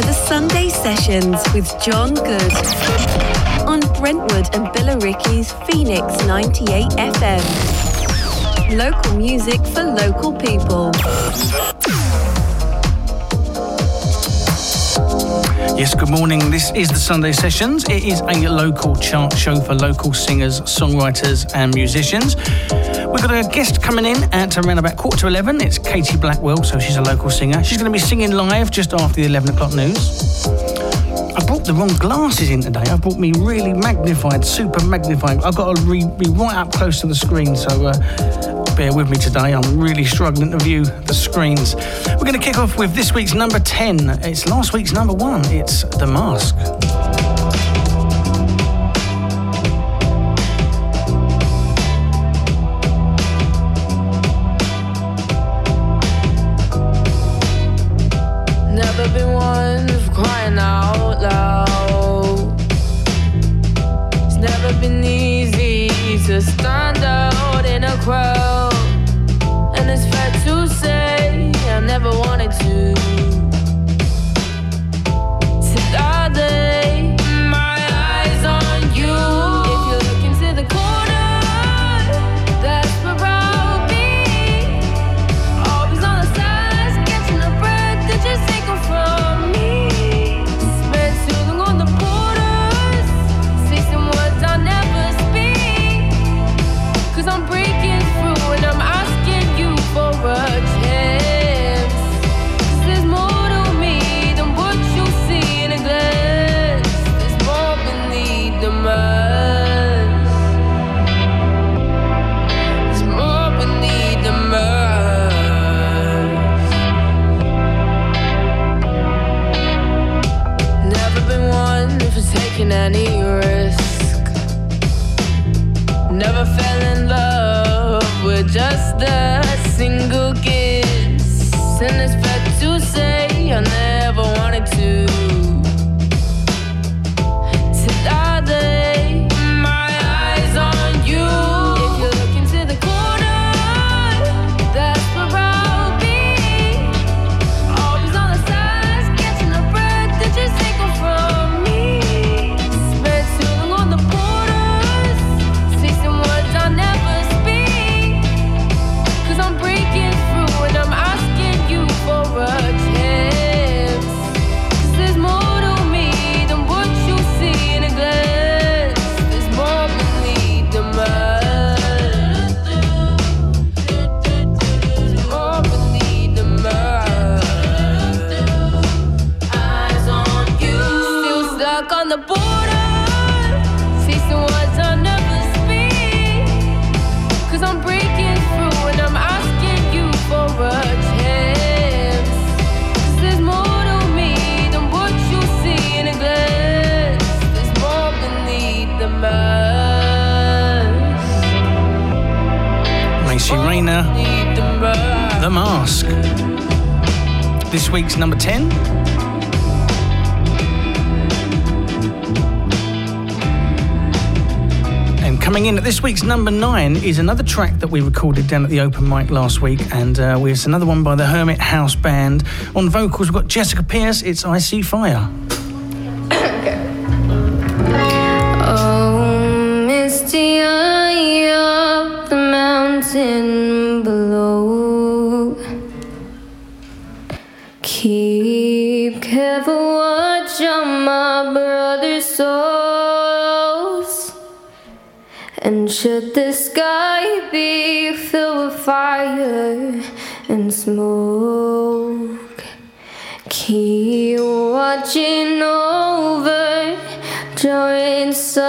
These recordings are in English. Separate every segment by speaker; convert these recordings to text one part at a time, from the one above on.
Speaker 1: to the Sunday Sessions with Jon Good on Brentwood and Billericay's Phoenix 98 FM. Local music for local people.
Speaker 2: Yes, good morning. This is the Sunday Sessions. It is a local chart show for local singers, songwriters, and musicians. We've got a guest coming in at around about quarter to 11. It's Katie Blackwell, so she's a local singer. She's going to be singing live just after the 11 o'clock news. I brought the wrong glasses in today. I brought me really magnified, super magnified. I've got to re- be right up close to the screen, so uh, bear with me today. I'm really struggling to view the screens. We're going to kick off with this week's number 10. It's last week's number one. It's The Mask.
Speaker 3: The Mask.
Speaker 2: This week's number 10. And coming in at this week's number nine is another track that we recorded down at the open mic last week, and uh, it's another one by the Hermit House Band. On vocals, we've got Jessica Pearce. It's "I See Fire."
Speaker 3: Oh, misty eye up the mountain my brother's souls. And should the sky be filled with fire and smoke, keep watching over Durin's sons.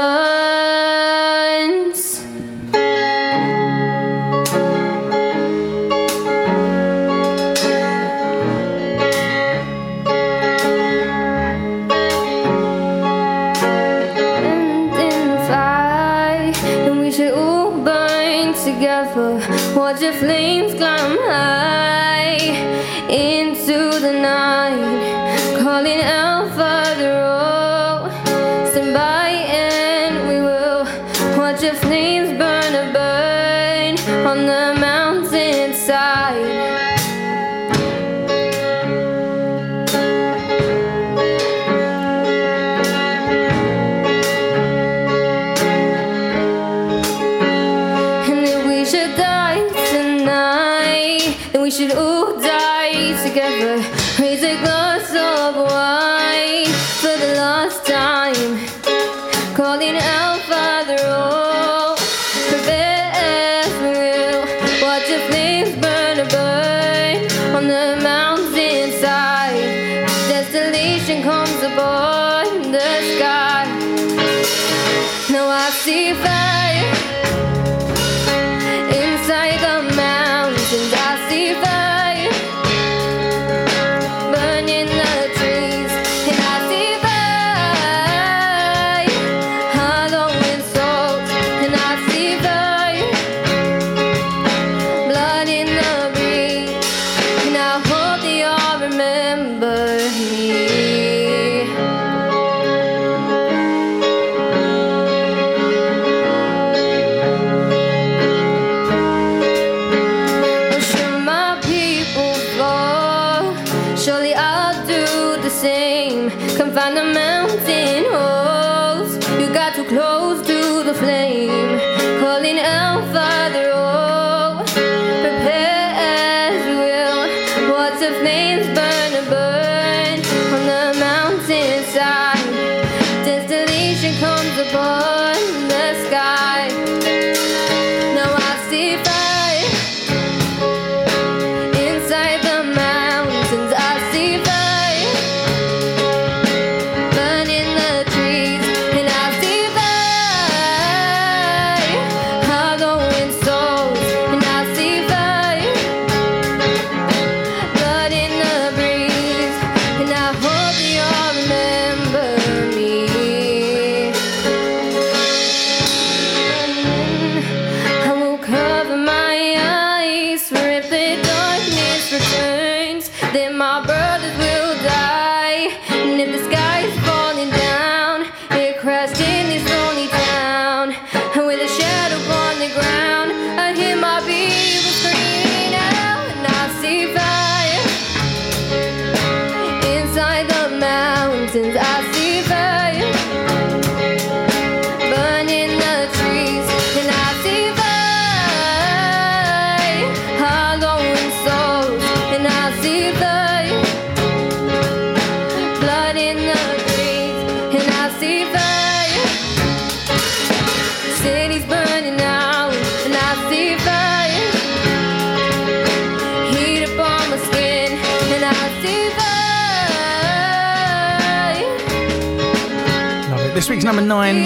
Speaker 2: number nine,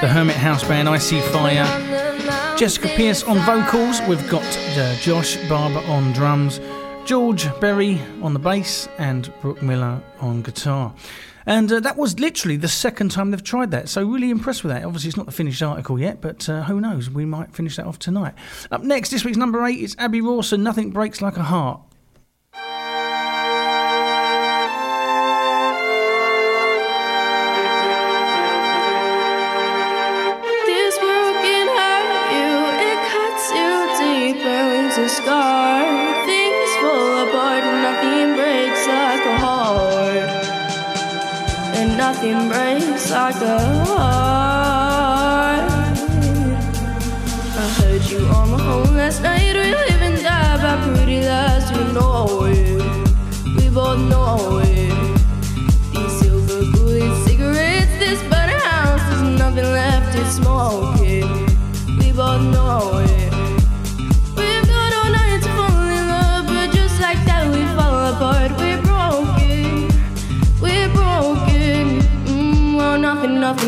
Speaker 2: the Hermit House Band, I See Fire. Jessica Pearce on vocals. We've got uh, Josh Barber on drums, George Berry on the bass, and Brook Miller on guitar. And uh, that was literally the second time they've tried that. So, really impressed with that. Obviously, it's not the finished article yet, but uh, who knows? We might finish that off tonight. Up next, this week's number eight is Abi Rawson Nothing Breaks Like a Heart.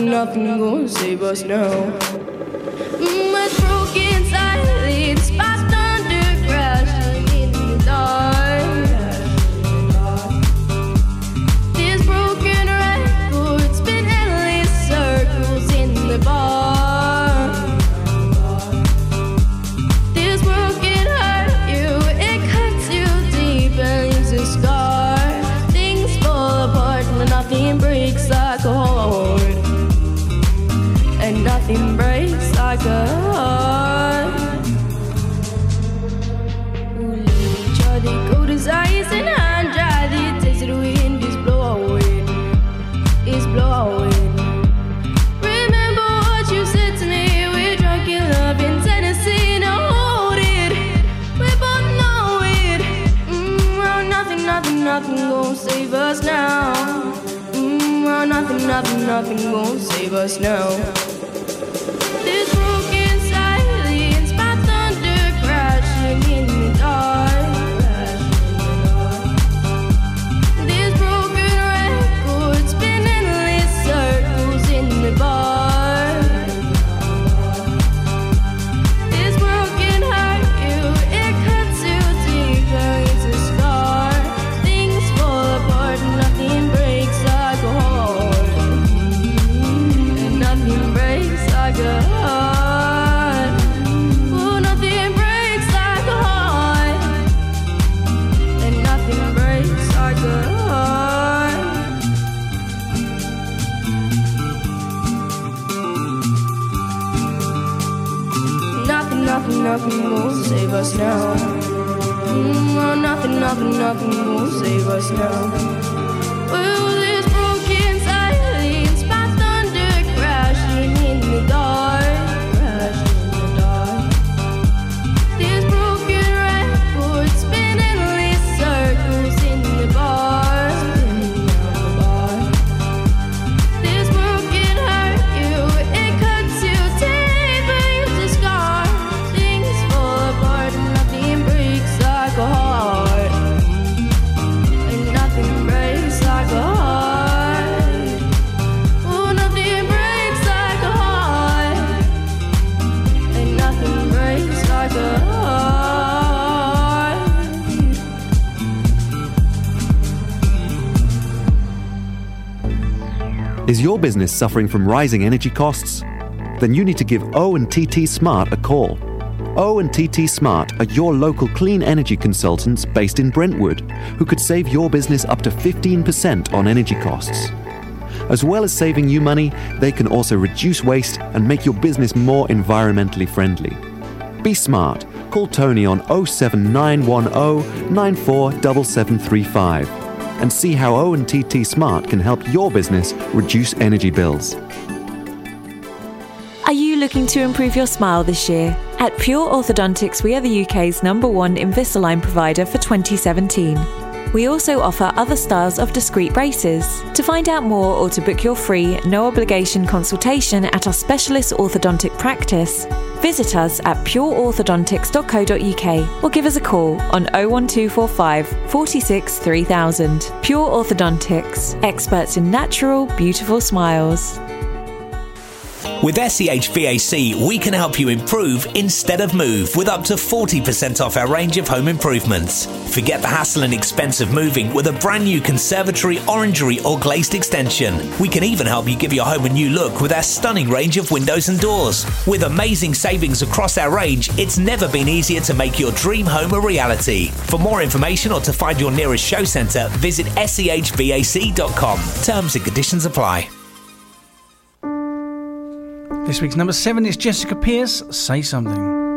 Speaker 4: nothing gonna save us now. Us now. Nothing, will save us now. Mm, oh, nothing, nothing, nothing will save us now.
Speaker 5: Your business suffering from rising energy costs? Then you need to give O&TT Smart a call. O&TT Smart are your local clean energy consultants based in Brentwood who could save your business up to 15% on energy costs. As well as saving you money, they can also reduce waste and make your business more environmentally friendly. Be smart. Call Tony on 07910 947735 and see how O&TT Smart can help your business reduce energy bills.
Speaker 1: Are you looking to improve your smile this year? At Pure Orthodontics, we are the UK's number one Invisalign provider for 2017. We also offer other styles of discreet braces. To find out more or to book your free, no obligation consultation at our specialist orthodontic practice, visit us at pureorthodontics.co.uk or give us a call on 01245 46 3000. Pure Orthodontics, experts in natural, beautiful smiles.
Speaker 6: With E SEH BAC, we can help you improve instead of move with up to 40% off our range of home improvements. Forget the hassle and expense of moving with a brand new conservatory, orangery, or glazed extension. We can even help you give your home a new look with our stunning range of windows and doors. With amazing savings across our range, it's never been easier to make your dream home a reality. For more information or to find your nearest show centre, visit sehbac.com. Terms and conditions apply.
Speaker 7: This week's number seven is Jessica Pearce. Say something.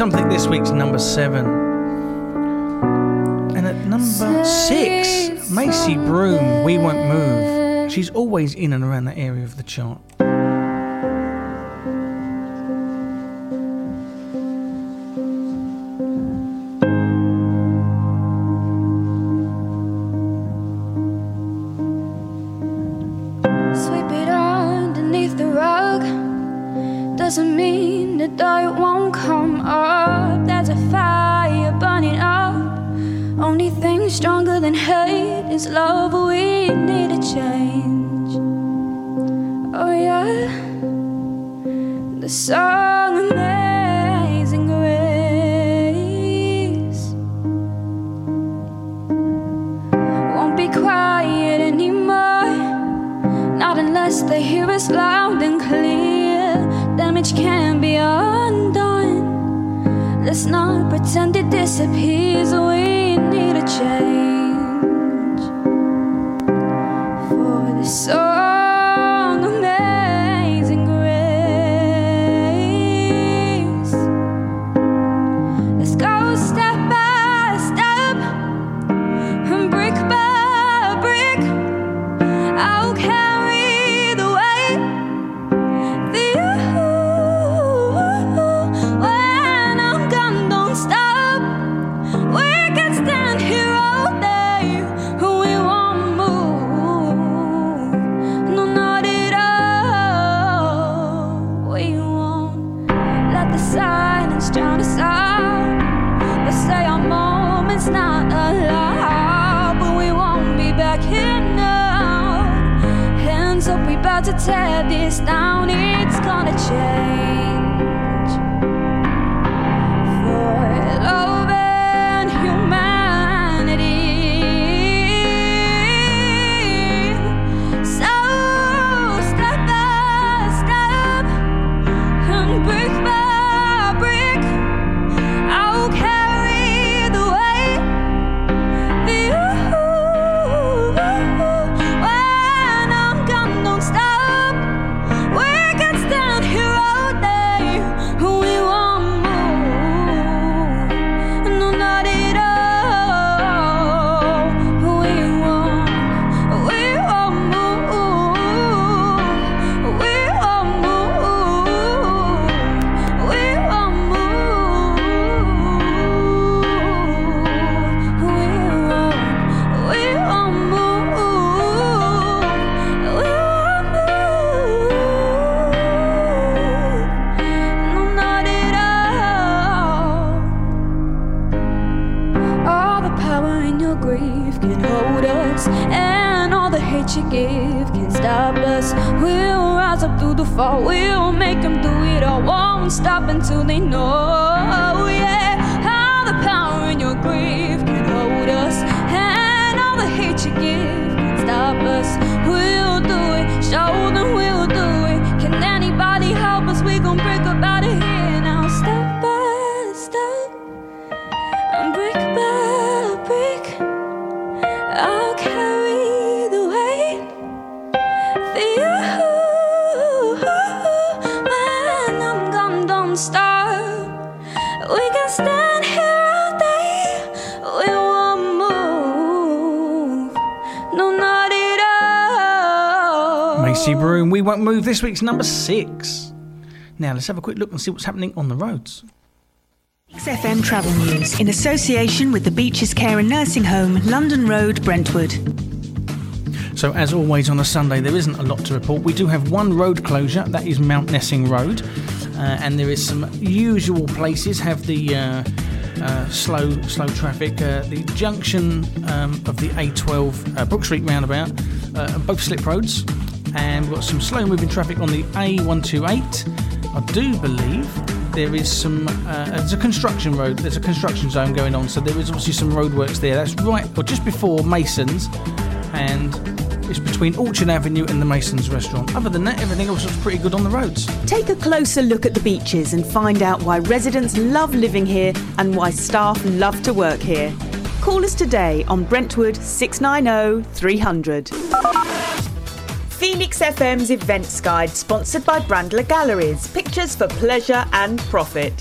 Speaker 4: Something
Speaker 7: this week's number seven. Week's number six. Now let's have a quick look and see what's happening on the roads.
Speaker 8: XFM Travel News in association with the Beaches Care and Nursing Home, London Road, Brentwood.
Speaker 2: So, as always on a Sunday, there isn't a lot to report. We do have one road closure, that is Mountnessing Road, uh, and there is some usual places have the uh, uh, slow slow traffic. Uh, the junction um, of the A12 uh, Brook Street roundabout, uh, both slip roads, and we've got some slow moving traffic on the A128. I do believe there is some. Uh, a construction road. There's a construction zone going on, so there is obviously some roadworks there. That's right, or just before Masons, and it's between Orchard Avenue and the Masons restaurant. Other than that, everything else looks pretty good on the roads.
Speaker 8: Take a closer look at the beaches and find out why residents love living here and why staff love to work here. Call us today on Brentwood 690 300. Phoenix FM's events guide, sponsored by Brandler Galleries. Pictures for pleasure and profit.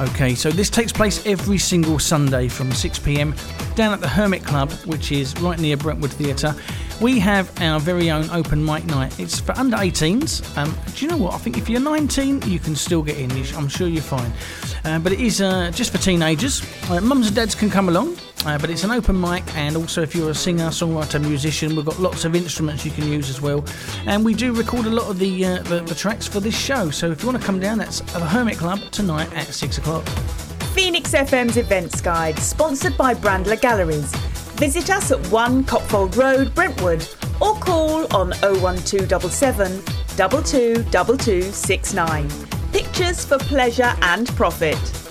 Speaker 2: Okay, so this takes place every single Sunday from 6 pm down at the Hermit Club, which is right near Brentwood Theatre. We have our very own open mic night. It's for under 18s. Um, do you know what? I think if you're 19, you can still get in. I'm sure you're fine. Uh, but it is uh, just for teenagers. Uh, mums and dads can come along. Uh, but it's an open mic, and also if you're a singer, songwriter, musician, we've got lots of instruments you can use as well. And we do record a lot of the, uh, the, the tracks for this show. So if you want to come down, that's at the Hermit Club tonight at six o'clock.
Speaker 8: Phoenix FM's events guide, sponsored by Brandler Galleries. Visit us at 1 Coptfold Road, Brentwood, or call on 01277 222269. Pictures for pleasure and profit.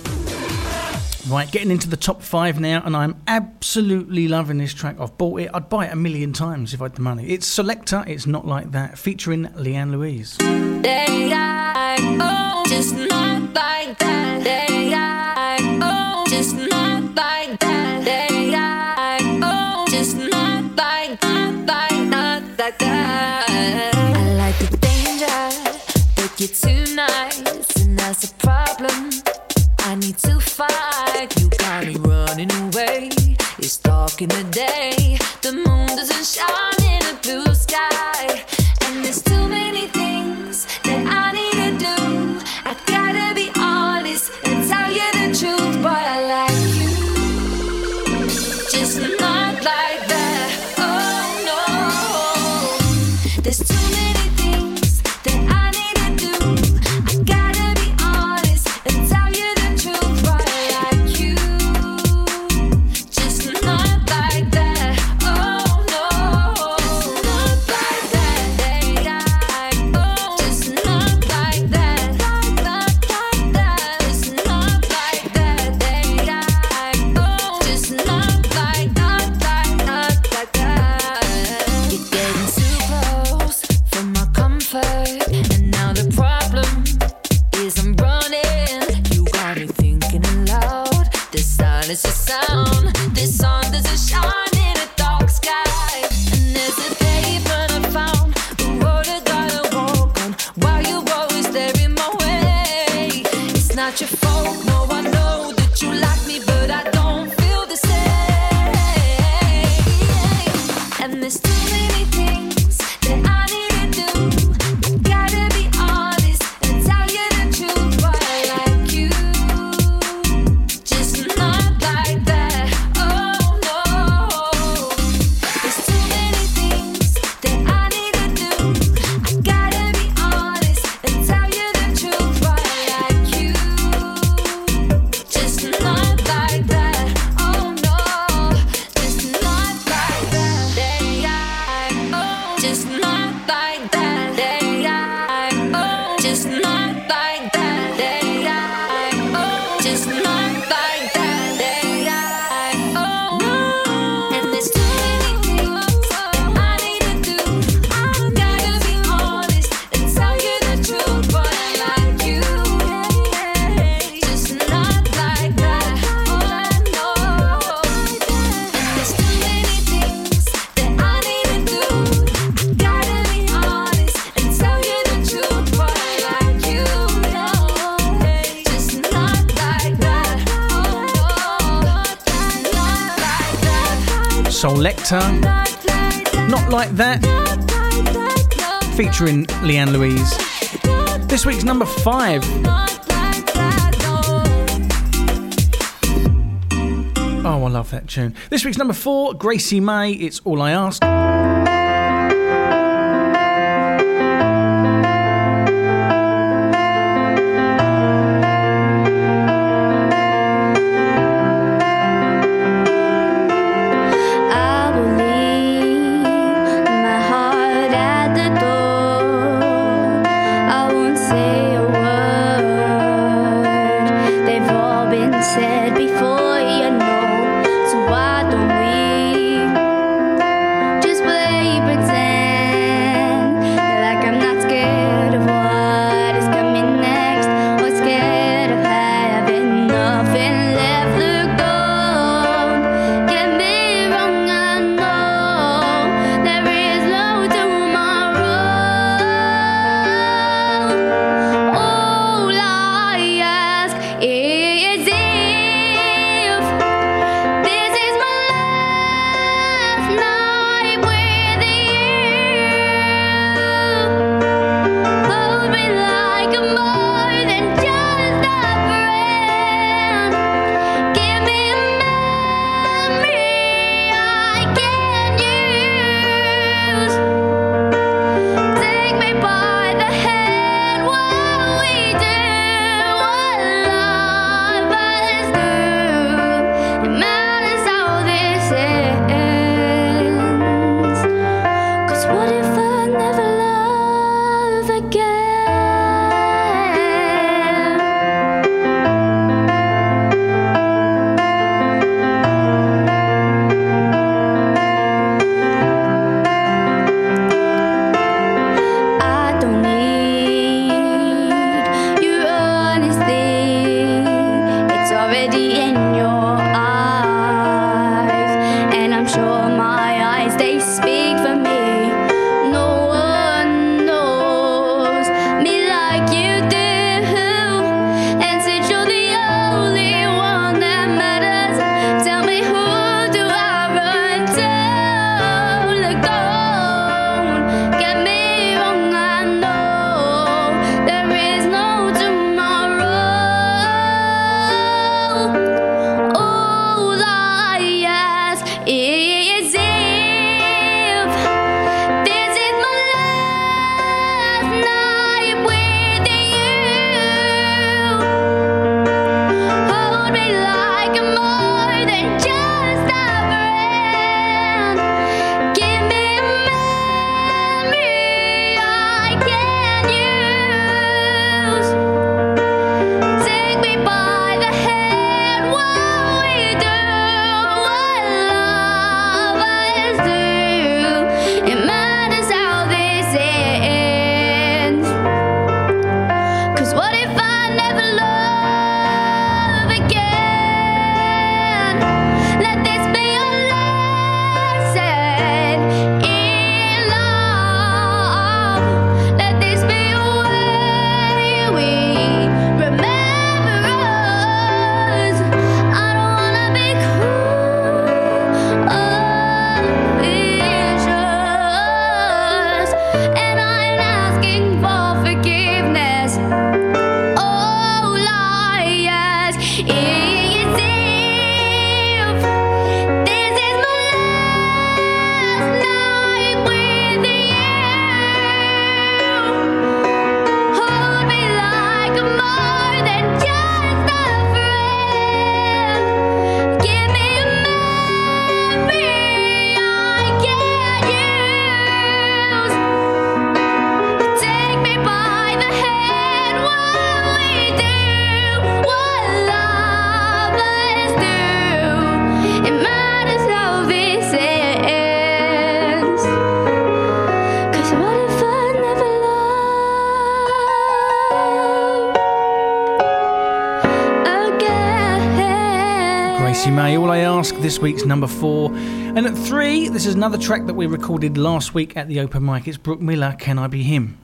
Speaker 2: Right, getting into the top five now, and I'm absolutely loving this track. I've bought it. I'd buy it a million times if I had the money. It's Soulecta, It's Not Like That, featuring Leanne Louise.
Speaker 3: Oh, oh, oh, too nice, and that's a problem. To fight. You got me running away. It's dark in the day. The moon doesn't shine in a blue sky. Soulecta. Not Like That,
Speaker 2: featuring Leanne Louise. This week's number five.
Speaker 3: Oh, I love that tune. This week's number four, Gracie Mae, It's All I Ask. week's number four. And at three, this is another track that we recorded last week at the open mic. It's Brook Miller, Can I Be Him?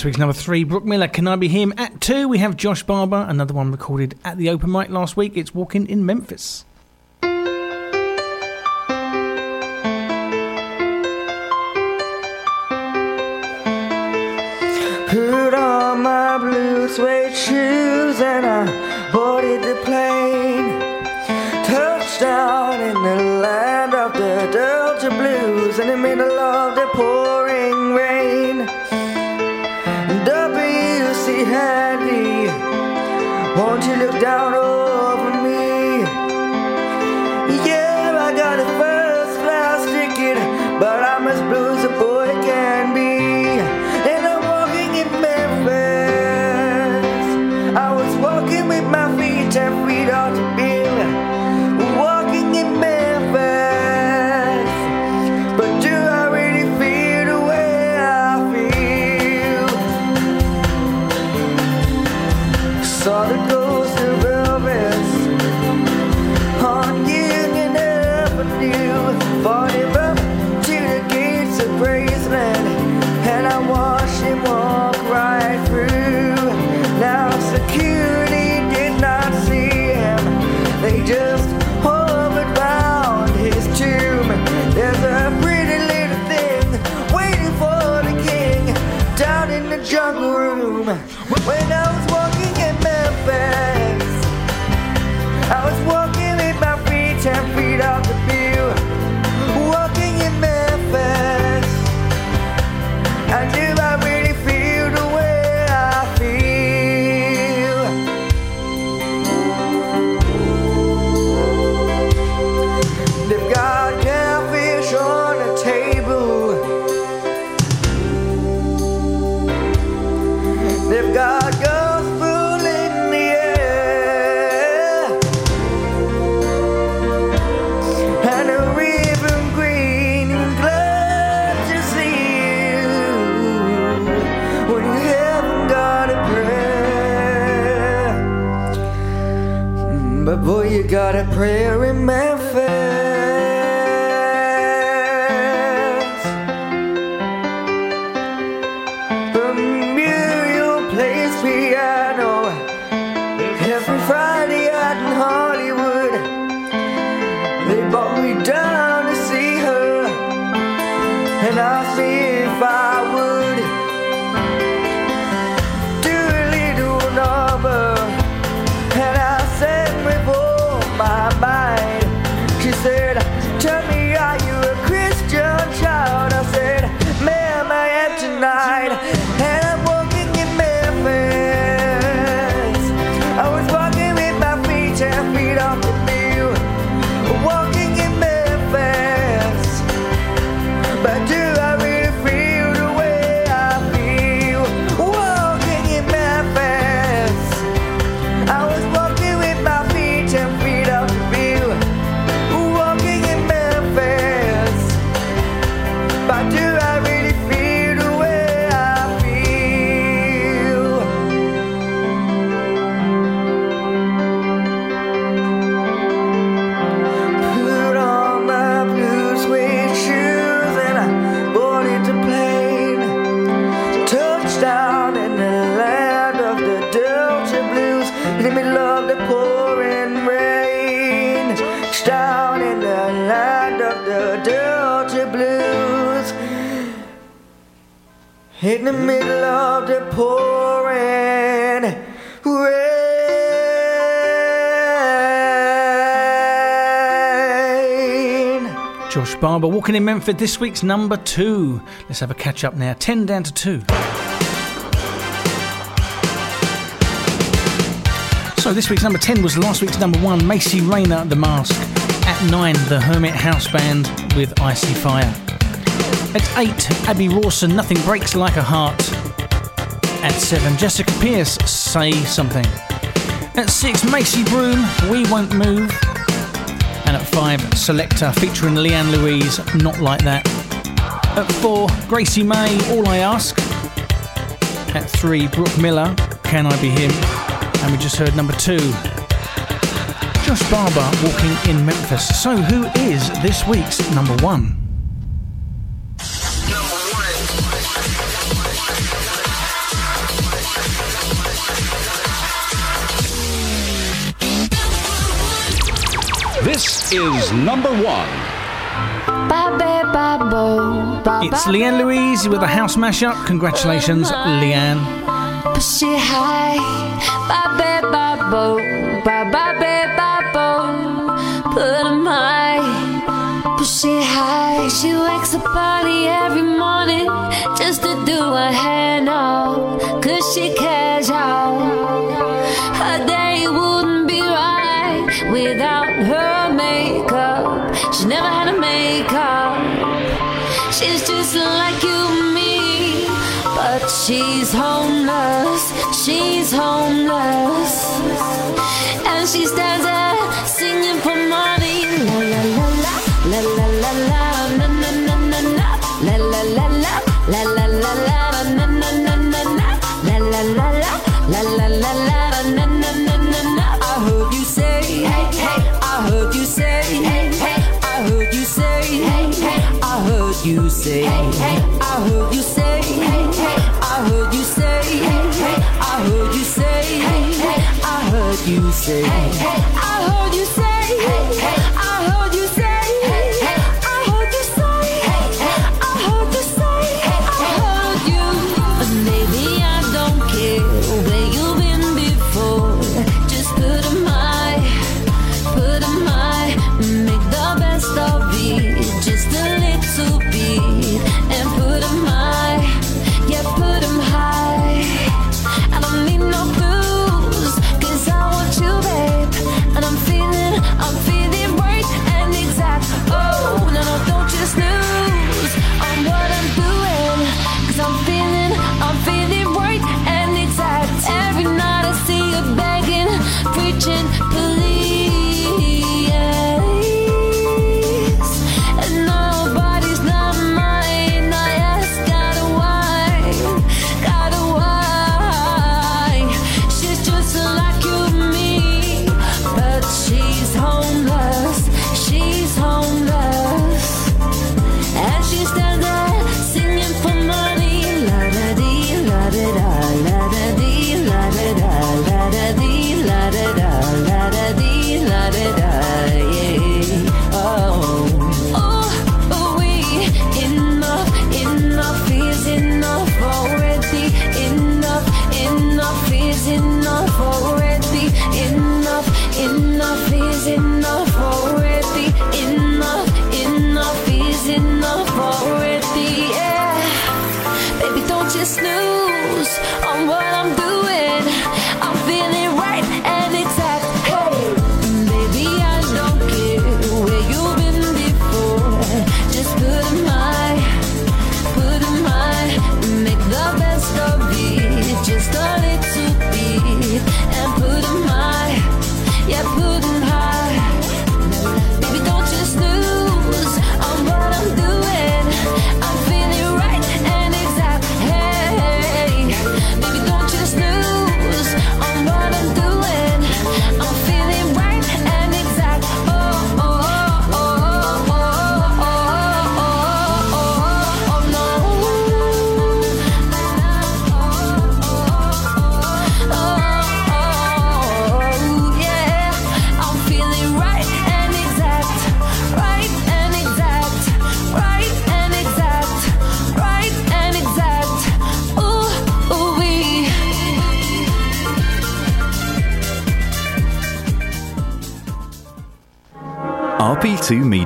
Speaker 9: This week's number three, Brook Miller, Can I Be Him? At two, we have Josh Barber, another one recorded at the open mic last week. It's Walking in Memphis.
Speaker 10: The middle of the pouring rain.
Speaker 2: Josh Barber walking in Memphis this week's number two. Let's have a catch up now. 10 down to 2. So this week's number 10 was last week's number 1, Maicie Rayner, The Mask. At 9, The Hermit House Band with I See Fire. At 8, Abi Rawson, Nothing Breaks Like a Heart. At 7, Jessica Pearce, Say Something. At 6, Macey Broom, We Won't Move. And at 5, Soulecta featuring Leanne Louise, Not Like That. At 4, Gracie Mae, All I Ask. At 3, Brook Miller, Can I Be Him? And we just heard number 2, Josh Barber walking in Memphis. So who is this week's number 1?
Speaker 11: This is number one.
Speaker 2: It's Leanne Louise with a house mashup. Congratulations, Leanne.
Speaker 3: Push it high, babe, babo, babe, babo, put 'em high. Push it high. She wakes up early every morning just to do her hair now, cause she cares how her day wouldn't be right without her makeup. She never had a makeup. She's just like you and me, but she's homeless. She's homeless, and she stands there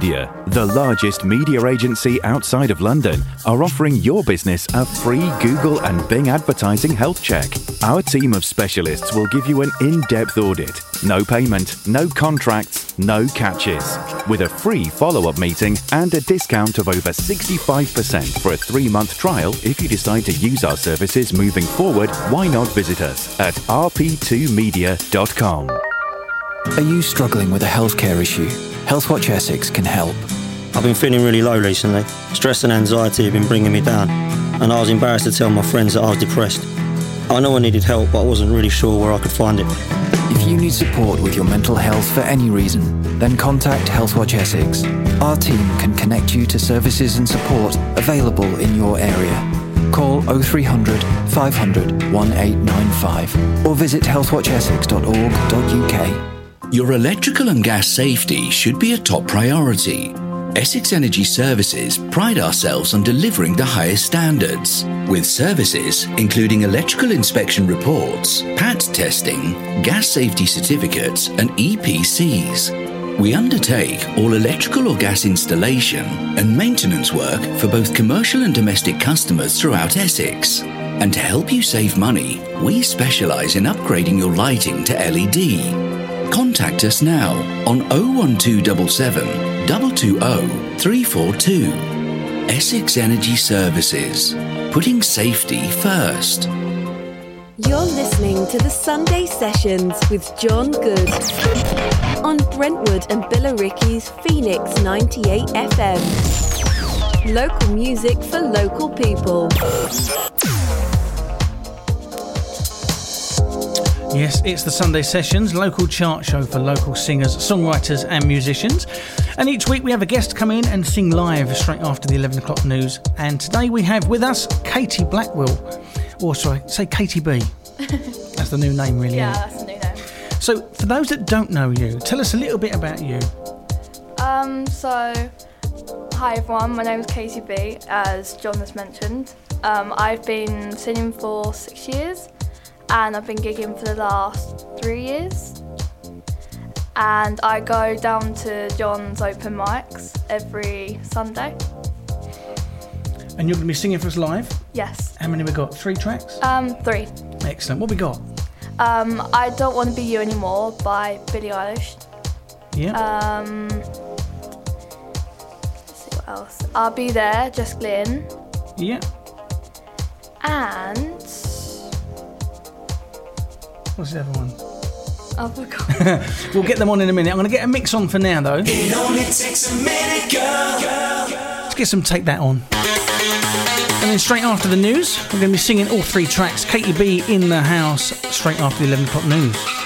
Speaker 12: Media, the largest media agency outside of London, are offering your business a free Google and Bing advertising health check. Our team of specialists will give you an in depth audit. No payment, no contracts, no catches. With a free follow up meeting and a discount of over 65% for a three month trial if you decide to use our services moving forward, why not visit us at rp2media.com.
Speaker 13: Are you struggling with a healthcare issue? Healthwatch Essex can help.
Speaker 14: I've been feeling really low recently. Stress and anxiety have been bringing me down, and I was embarrassed to tell my friends that I was depressed. I know I needed help, but I wasn't really sure where I could find it.
Speaker 13: If you need support with your mental health for any reason, then contact Healthwatch Essex. Our team can connect you to services and support available in your area. Call 0300 500 1895 or visit healthwatchessex.org.uk.
Speaker 15: Your electrical and gas safety should be a top priority. Essex Energy Services pride ourselves on delivering the highest standards, with services including electrical inspection reports, PAT testing, gas safety certificates, and EPCs. We undertake all electrical or gas installation and maintenance work for both commercial and domestic customers throughout Essex. And to help you save money, we specialise in upgrading your lighting to LED. Contact us now on 01277 220 342. Essex Energy Services, putting safety first.
Speaker 1: You're listening to the Sunday Sessions with Jon Good on Brentwood and Billericay's Phoenix 98 FM. Local music for local people.
Speaker 2: Yes, it's the Sunday Sessions, local chart show for local singers, songwriters, and musicians. And each week we have a guest come in and sing live straight after the 11 o'clock news. And today we have with us Katie Blackwell, or sorry, say Katie B. That's the new name, really.
Speaker 7: Yeah, that's a new name.
Speaker 2: So, for those that don't know you, tell us a little bit about you.
Speaker 7: Um, so, hi everyone, my name is Katie B, as Jon has mentioned. Um, I've been singing for six years and I've been gigging for the last three years. And I go down to Jon's open mics every Sunday.
Speaker 2: And you're going to be singing for us live.
Speaker 7: Yes.
Speaker 2: How many we got? Three tracks?
Speaker 7: Um, three.
Speaker 2: Excellent. What we got?
Speaker 7: Um, I Don't Want to Be You Anymore by Billie Eilish.
Speaker 2: Yeah.
Speaker 7: Um, let's see what else. I'll Be There, Jess Glynne.
Speaker 2: Yeah.
Speaker 7: And
Speaker 2: What's the other one?
Speaker 7: I forgot.
Speaker 2: we'll get them on in a minute. I'm going to get a mix on for now, though.
Speaker 3: It only takes a minute, girl.
Speaker 2: Let's get some Take That On. And then straight after the news, we're going to be singing all three tracks. Katie B in the house straight after the 11 o'clock news.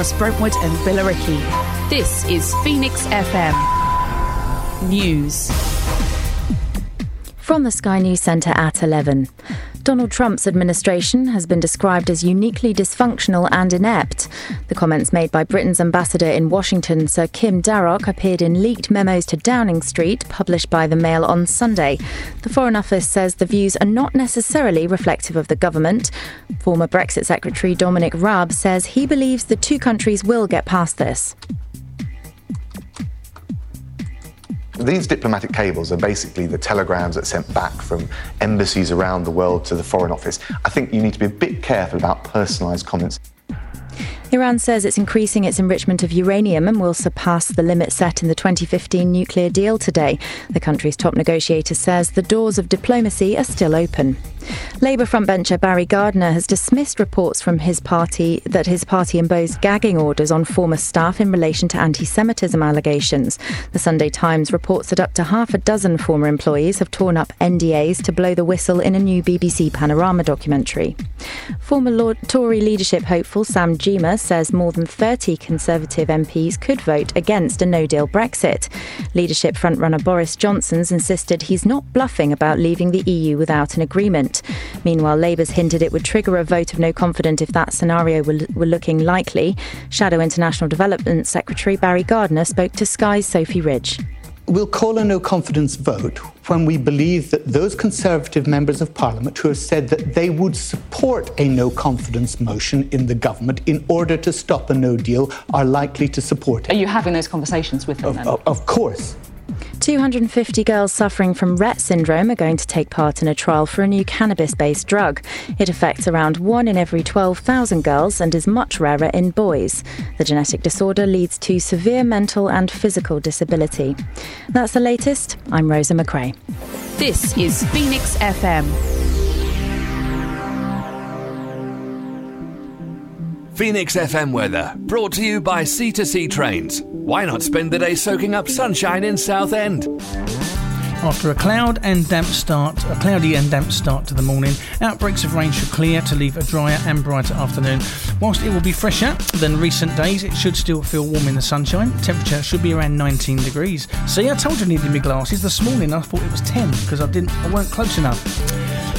Speaker 8: Across Brentwood and Billericay. This is Phoenix FM. News.
Speaker 16: From the Sky News Centre at 11. Donald Trump's administration has been described as uniquely dysfunctional and inept. The comments made by Britain's ambassador in Washington, Sir Kim Darroch, appeared in leaked memos to Downing Street, published by the Mail on Sunday. The Foreign Office says the views are not necessarily reflective of the government. Former Brexit Secretary Dominic Raab says he believes the two countries will get past this.
Speaker 17: These diplomatic cables are basically the telegrams that are sent back from embassies around the world to the Foreign Office. I think you need to be a bit careful about personalised comments.
Speaker 16: Iran says it's increasing its enrichment of uranium and will surpass the limit set in the 2015 nuclear deal today. The country's top negotiator says the doors of diplomacy are still open. Labour frontbencher Barry Gardiner has dismissed reports from his party that his party imposed gagging orders on former staff in relation to anti Semitism allegations. The Sunday Times reports that up to half a dozen former employees have torn up NDAs to blow the whistle in a new BBC Panorama documentary. Former Lord Tory leadership hopeful Sam Gyimah says more than 30 Conservative MPs could vote against a no deal Brexit. Leadership frontrunner Boris Johnson's insisted he's not bluffing about leaving the EU without an agreement. Meanwhile, Labour's hinted it would trigger a vote of no confidence if that scenario were, were looking likely. Shadow International Development Secretary Barry Gardiner spoke to Sky's Sophie Ridge.
Speaker 18: We'll call a no confidence vote when we believe that those Conservative members of Parliament who have said that they would support a no confidence motion in the government in order to stop a no deal are likely to support it.
Speaker 19: Are you having those conversations with them
Speaker 18: Of,
Speaker 19: then?
Speaker 18: of, of course.
Speaker 16: 250 girls suffering from Rett syndrome are going to take part in a trial for a new cannabis based drug. It affects around 1 in every 12,000 girls and is much rarer in boys. The genetic disorder leads to severe mental and physical disability. That's the latest. I'm Rosa McRae.
Speaker 8: This is Phoenix FM.
Speaker 20: Phoenix FM weather, brought to you by C2C Trains. Why not spend the day soaking up sunshine in Southend?
Speaker 2: After a cloud and damp start, a cloudy and damp start to the morning, outbreaks of rain should clear to leave a drier and brighter afternoon. Whilst it will be fresher than recent days, it should still feel warm in the sunshine. Temperature should be around 19 degrees. See, I told you I needed my glasses this morning. I thought it was 10 because I didn't, I weren't close enough.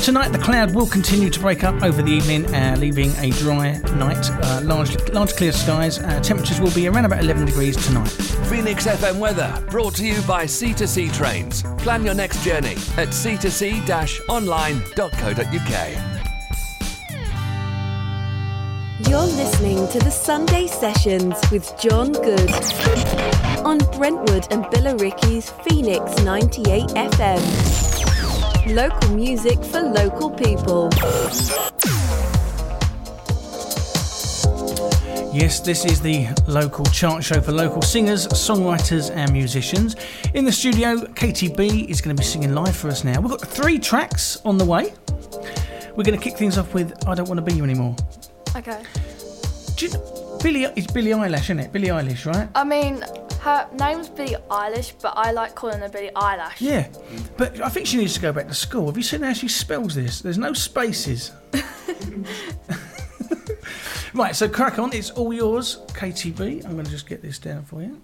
Speaker 2: Tonight, the cloud will continue to break up over the evening, uh, leaving a dry night. Uh, large, large clear skies. Uh, temperatures will be around about 11 degrees tonight.
Speaker 20: Phoenix FM weather, brought to you by C2C Trains. Plan your next journey at c2c-online.co.uk.
Speaker 1: You're listening to the Sunday Sessions with Jon Good on Brentwood and Billericay's Phoenix 98 FM. Local music for local people.
Speaker 2: Yes, this is the local chart show for local singers, songwriters, and musicians. In the studio, KTB is going to be singing live for us now. We've got three tracks on the way. We're going to kick things off with I Don't Want to Be You Anymore.
Speaker 7: Okay.
Speaker 2: Do you, Billy, it's Billie Eilish, isn't it? Billie Eilish, right?
Speaker 7: I mean, her name's Billie Eilish, but I like calling her Billie Eyelash.
Speaker 2: Yeah, but I think she needs to go back to school. Have you seen how she spells this? There's no spaces. right, so crack on. It's all yours, KTB. I'm going to just get this down for
Speaker 3: you.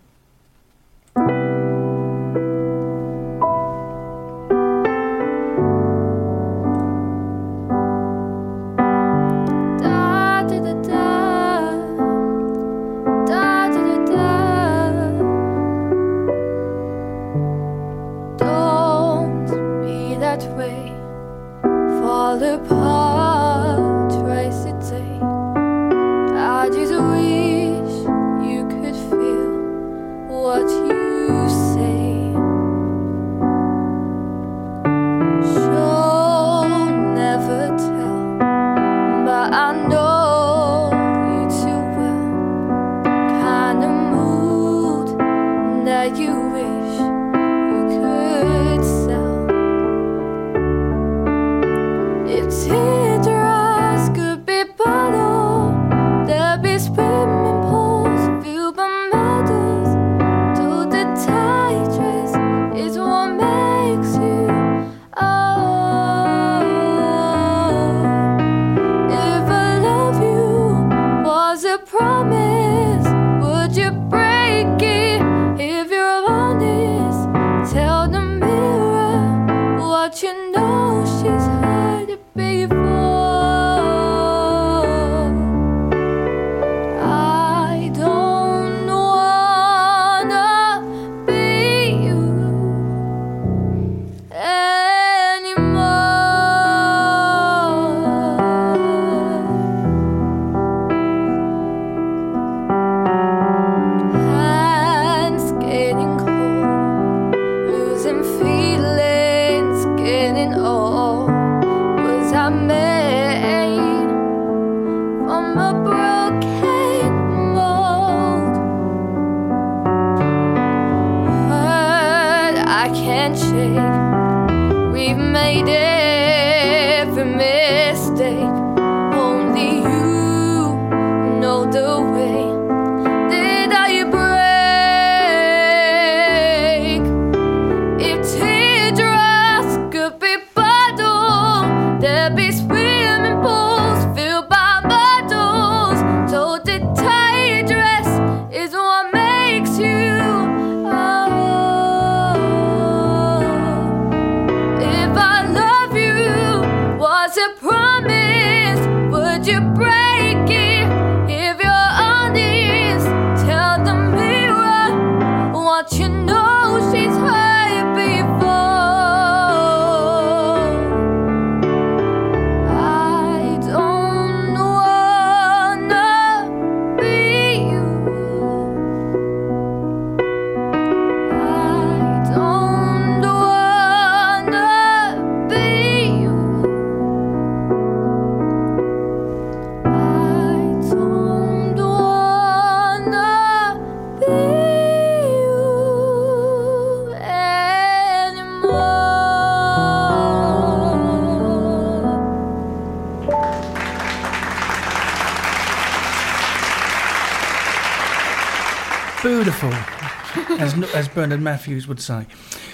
Speaker 2: Alan Matthews would say.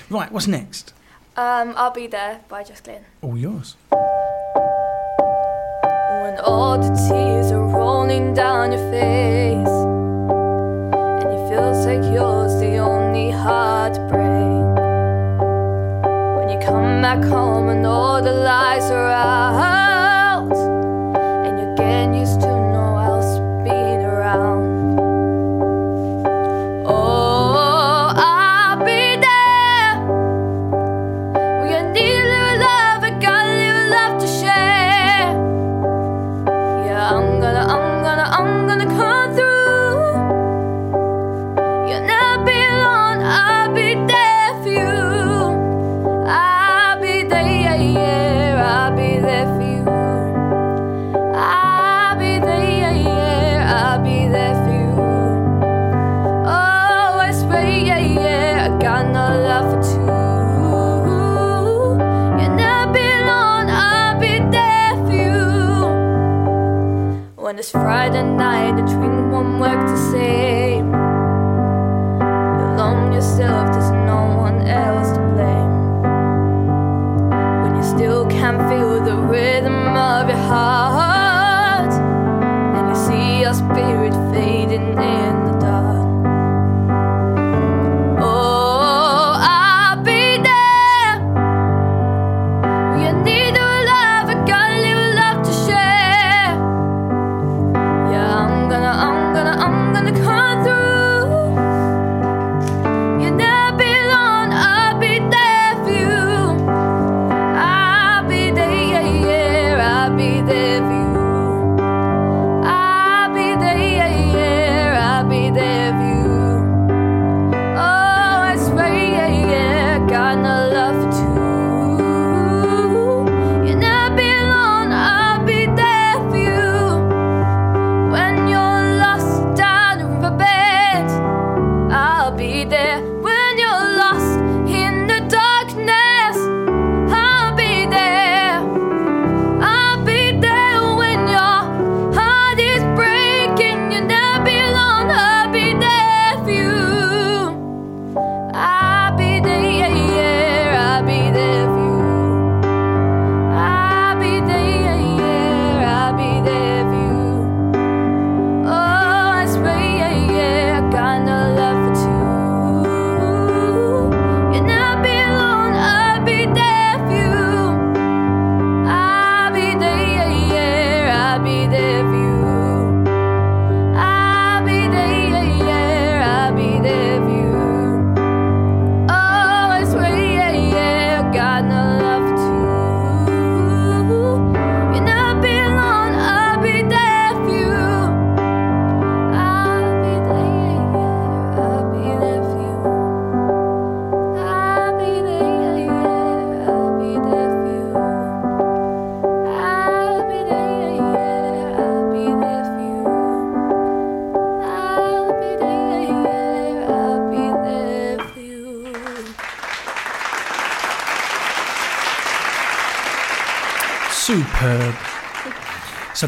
Speaker 2: Right, what's next?
Speaker 21: Um, I'll be there by Jess Glynne.
Speaker 2: All yours.
Speaker 7: When all the tears are rolling down your face, and it feels like yours the only heartbreak. When you come back home and all the lies are out.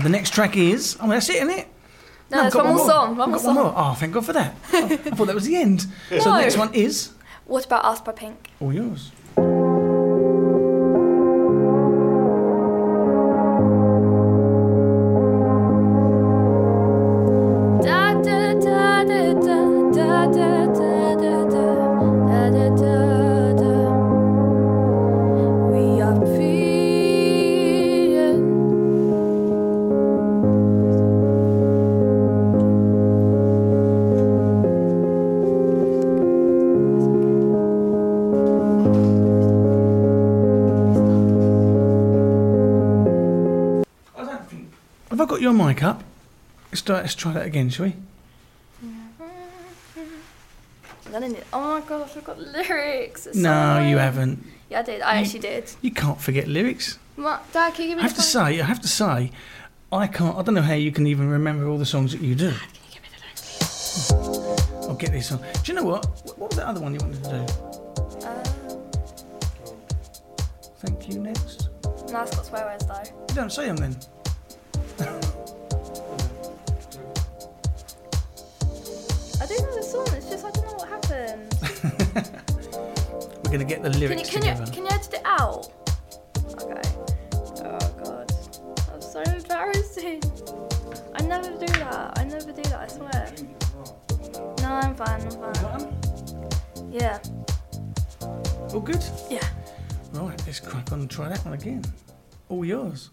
Speaker 7: The next track is. Oh, that's it, isn't it?
Speaker 2: No, there's
Speaker 7: I've
Speaker 2: one more song, one more
Speaker 7: got one more.
Speaker 2: song.
Speaker 7: Oh, thank God for that. I thought that was the end. So the
Speaker 2: No.
Speaker 7: next one is
Speaker 2: What about Us by Pink?
Speaker 7: all yours. Try- let's try that again, shall we?
Speaker 2: I don't need- Oh my gosh, I've got lyrics. It's so
Speaker 7: No, you haven't.
Speaker 2: Yeah, I did. I actually did.
Speaker 7: You can't forget lyrics.
Speaker 2: Ma- Dad, can you give me I
Speaker 7: have
Speaker 2: the
Speaker 7: to
Speaker 2: phone?
Speaker 7: say, I have to say, I can't. I don't know how you can even remember all the songs that you do. I'll get this on. Do you know what? What what was the other one you wanted to do?
Speaker 2: Uh,
Speaker 7: Thank you. Next.
Speaker 2: no, it's got swear words though.
Speaker 7: You don't say them then.
Speaker 2: I'm fine. I'm fine. Yeah.
Speaker 7: All good.
Speaker 2: Yeah.
Speaker 7: Right. Let's crack on and try that one again. All yours.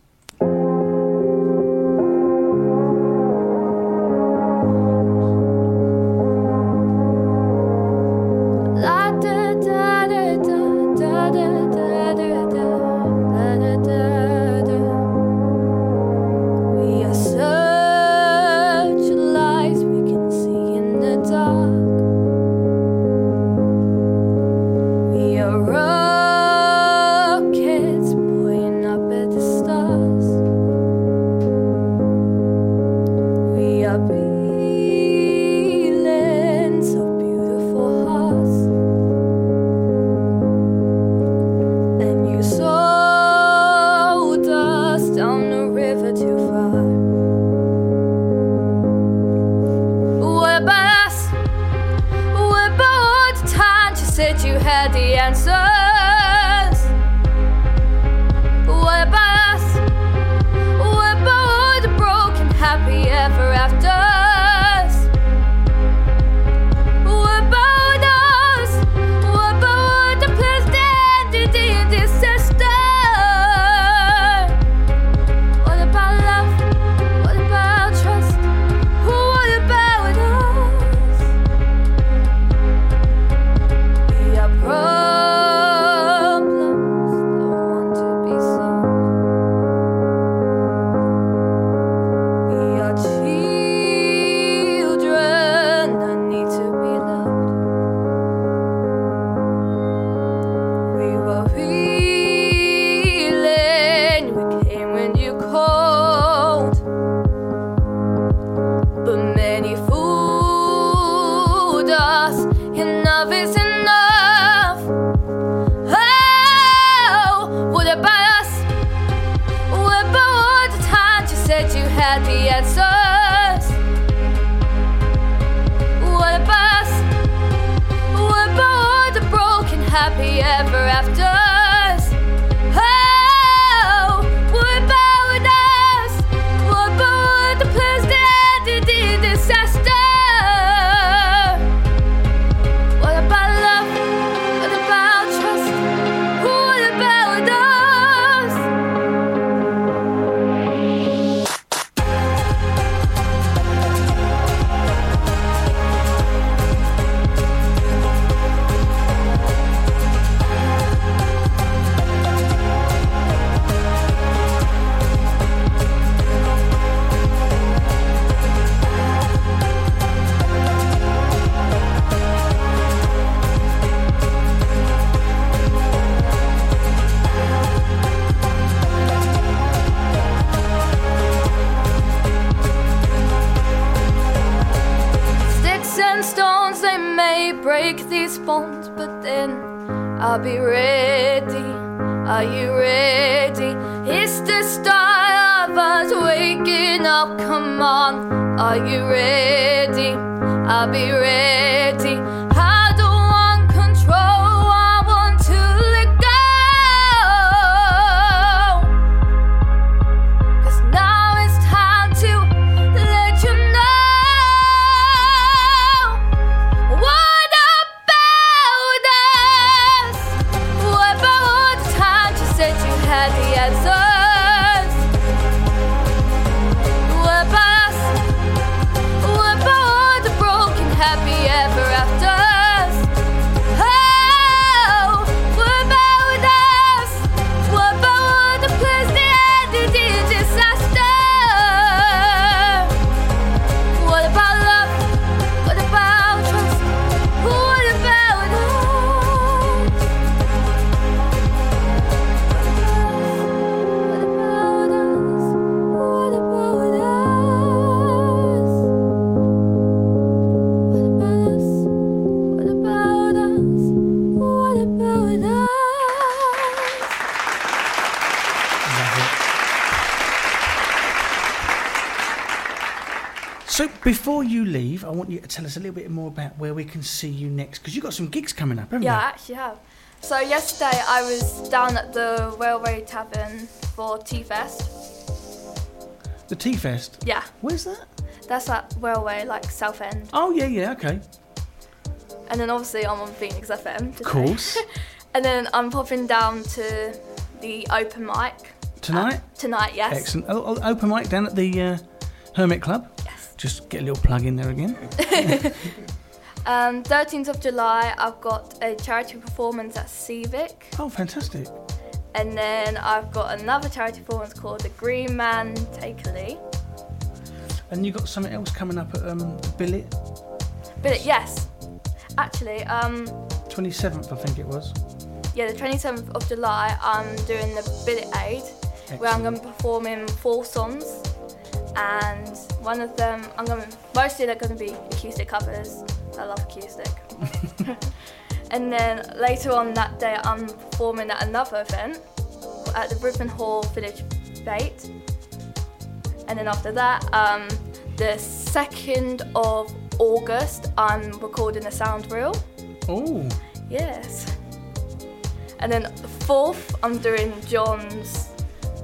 Speaker 22: You
Speaker 2: leave, I want you to tell us a little bit more about where we can see you next, because you've got some gigs coming up, haven't
Speaker 7: Yeah, I actually have. So yesterday I was down at the Railway Tavern for Tea Fest.
Speaker 2: The Tea Fest.
Speaker 7: Yeah.
Speaker 2: Where's that?
Speaker 7: That's at Railway, like South End.
Speaker 2: Oh yeah, yeah, okay.
Speaker 7: And then obviously I'm on Phoenix FM.
Speaker 2: Of course.
Speaker 7: and then I'm popping down to the open mic
Speaker 2: Tonight.
Speaker 7: tonight. Yes.
Speaker 2: Excellent. Oh, oh, open mic down at the uh, Hermit Club. Just get a little plug in there again.
Speaker 7: Um, 13th of July, I've got a charity performance at Civic.
Speaker 2: Oh, fantastic.
Speaker 7: And then I've got another charity performance called The Green Man Takeley.
Speaker 2: And you got something else coming up at um, Billet,
Speaker 7: But yes, actually, um,
Speaker 2: 27th, I think it was.
Speaker 7: yeah, the 27th of July, I'm doing the Billet Aid, where I'm going to be performing four songs. And one of them, I'm going to, mostly they're going to be acoustic covers. I love acoustic. and then later on that day, I'm performing at another event at the Ripon Hall Village Bait. And then after that, um, the 2nd of August, I'm recording a sound reel.
Speaker 2: Oh.
Speaker 7: Yes. And then the 4th, I'm doing Jon's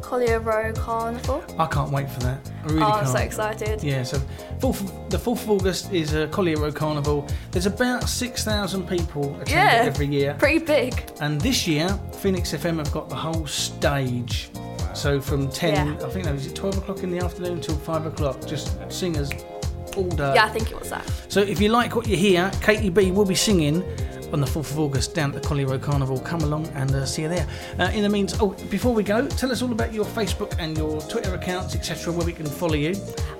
Speaker 7: Collier Row Carnival.
Speaker 2: I can't wait for that. I really
Speaker 7: oh,
Speaker 2: can't.
Speaker 7: I'm so excited.
Speaker 2: Yeah, so 4th, the 4th of August is a Collier Row Carnival. There's about 6,000 people attend
Speaker 7: Yeah,
Speaker 2: it every year.
Speaker 7: Pretty big.
Speaker 2: And this year, Phoenix FM have got the whole stage. So from 10,
Speaker 7: Yeah.
Speaker 2: I think that was it 12 o'clock in the afternoon until 5 o'clock, just singers all day.
Speaker 7: Yeah, I think it was that.
Speaker 2: So if you like what you hear, Katie B will be singing on the 4th of August down at the Collier Row Carnival. Come along and uh, see you there. Uh, in the meantime, oh, before we go, tell us all about your Facebook and your Twitter accounts, etc., where we can follow you.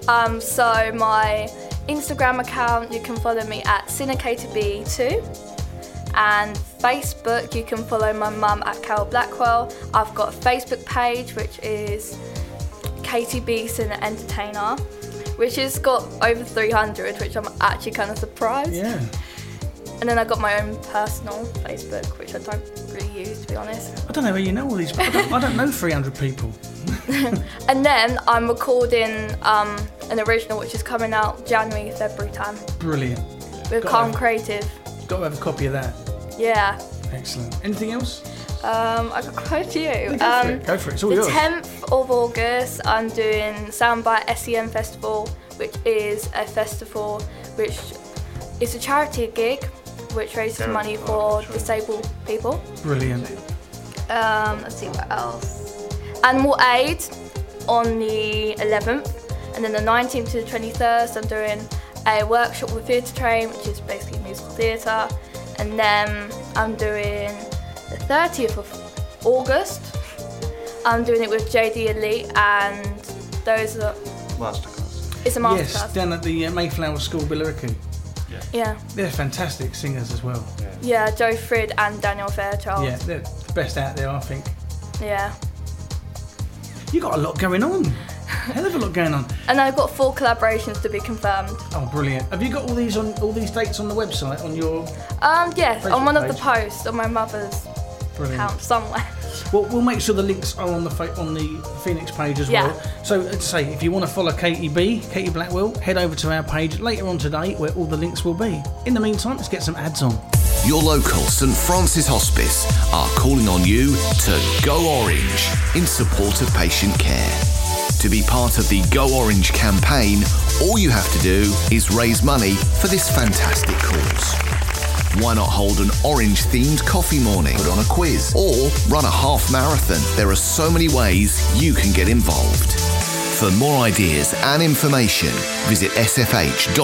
Speaker 7: Um, so my Instagram account, you can follow me at CineKTB2. And Facebook, you can follow my mum at Carol Blackwell. I've got a Facebook page which is KTB Cine Entertainer, which has got over 300, which I'm actually kind of surprised.
Speaker 2: Yeah.
Speaker 7: And then I got my own personal Facebook, which I don't really use to be honest.
Speaker 2: I don't know where you know all these. I don't, I don't know 300 people.
Speaker 7: And then I'm recording um, an original which is coming out January, February time
Speaker 2: Brilliant.
Speaker 7: with
Speaker 2: Got
Speaker 7: Calm
Speaker 2: to-
Speaker 7: Creative.
Speaker 2: Got to have a copy of that.
Speaker 7: Yeah.
Speaker 2: Excellent. Anything else?
Speaker 7: Um, I got quite a few.
Speaker 2: Yeah, go for
Speaker 7: um,
Speaker 2: it. Go for it. It's all
Speaker 7: the
Speaker 2: yours.
Speaker 7: 10th of August, I'm doing Soundbite SEM Festival, which is a festival which is a charity gig which raises
Speaker 2: Very
Speaker 7: money for disabled people.
Speaker 2: Brilliant.
Speaker 7: Um, let's see what else. Animal Aid on the 11th, and then the 19th to the 23rd, I'm doing a workshop with Theatre Train, which is basically musical theatre, and then I'm doing the 30th of August. I'm doing it with JD Elite, and those are
Speaker 17: Masterclass.
Speaker 7: it's a masterclass.
Speaker 2: Yes, down at the uh, Mayflower School, Billericay.
Speaker 7: Yeah,
Speaker 2: They're fantastic singers as well.
Speaker 7: yeah, Joe Frid and Daniel Fairchild.
Speaker 2: Yeah, they're the best out there, I think.
Speaker 7: yeah.
Speaker 2: You got a lot going on. Hell of a lot going on.
Speaker 7: And I've got four collaborations to be confirmed.
Speaker 2: Oh, brilliant! Have you got all these on all these dates on the website on your?
Speaker 7: Um, yes, on
Speaker 2: Facebook
Speaker 7: one of the posts on my mother's
Speaker 2: Brilliant.
Speaker 7: account somewhere.
Speaker 2: Well, we'll make sure the links are on the fa- on the Phoenix page as
Speaker 7: Yeah.
Speaker 2: well. So, uh, say if you want to follow Katie B, Katie Blackwell, head over to our page later on today where all the links will be. In the meantime, let's get some ads on.
Speaker 19: Your local St Francis Hospice are calling on you to go orange in support of patient care. To be part of the Go Orange campaign, all you have to do is raise money for this fantastic cause. Why not hold an orange themed coffee morning, put on a quiz, or run a half marathon? There are so many ways you can get involved. For more ideas and information, visit sfh.org.uk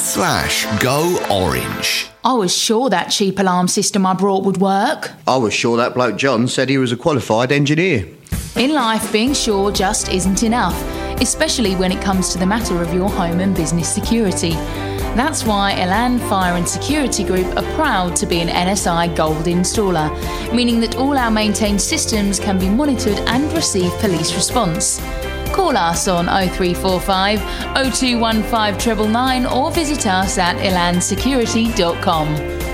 Speaker 19: slash go orange.
Speaker 23: I was sure that cheap alarm system I brought would work.
Speaker 24: I was sure that bloke John said he was a qualified engineer.
Speaker 23: In life, being sure just isn't enough, especially when it comes to the matter of your home and business security. That's why Elan Fire and Security Group are proud to be an NSI Gold installer, meaning that all our maintained systems can be monitored and receive police response. Call us on 0345 0215 999 or visit us at elansecurity.com.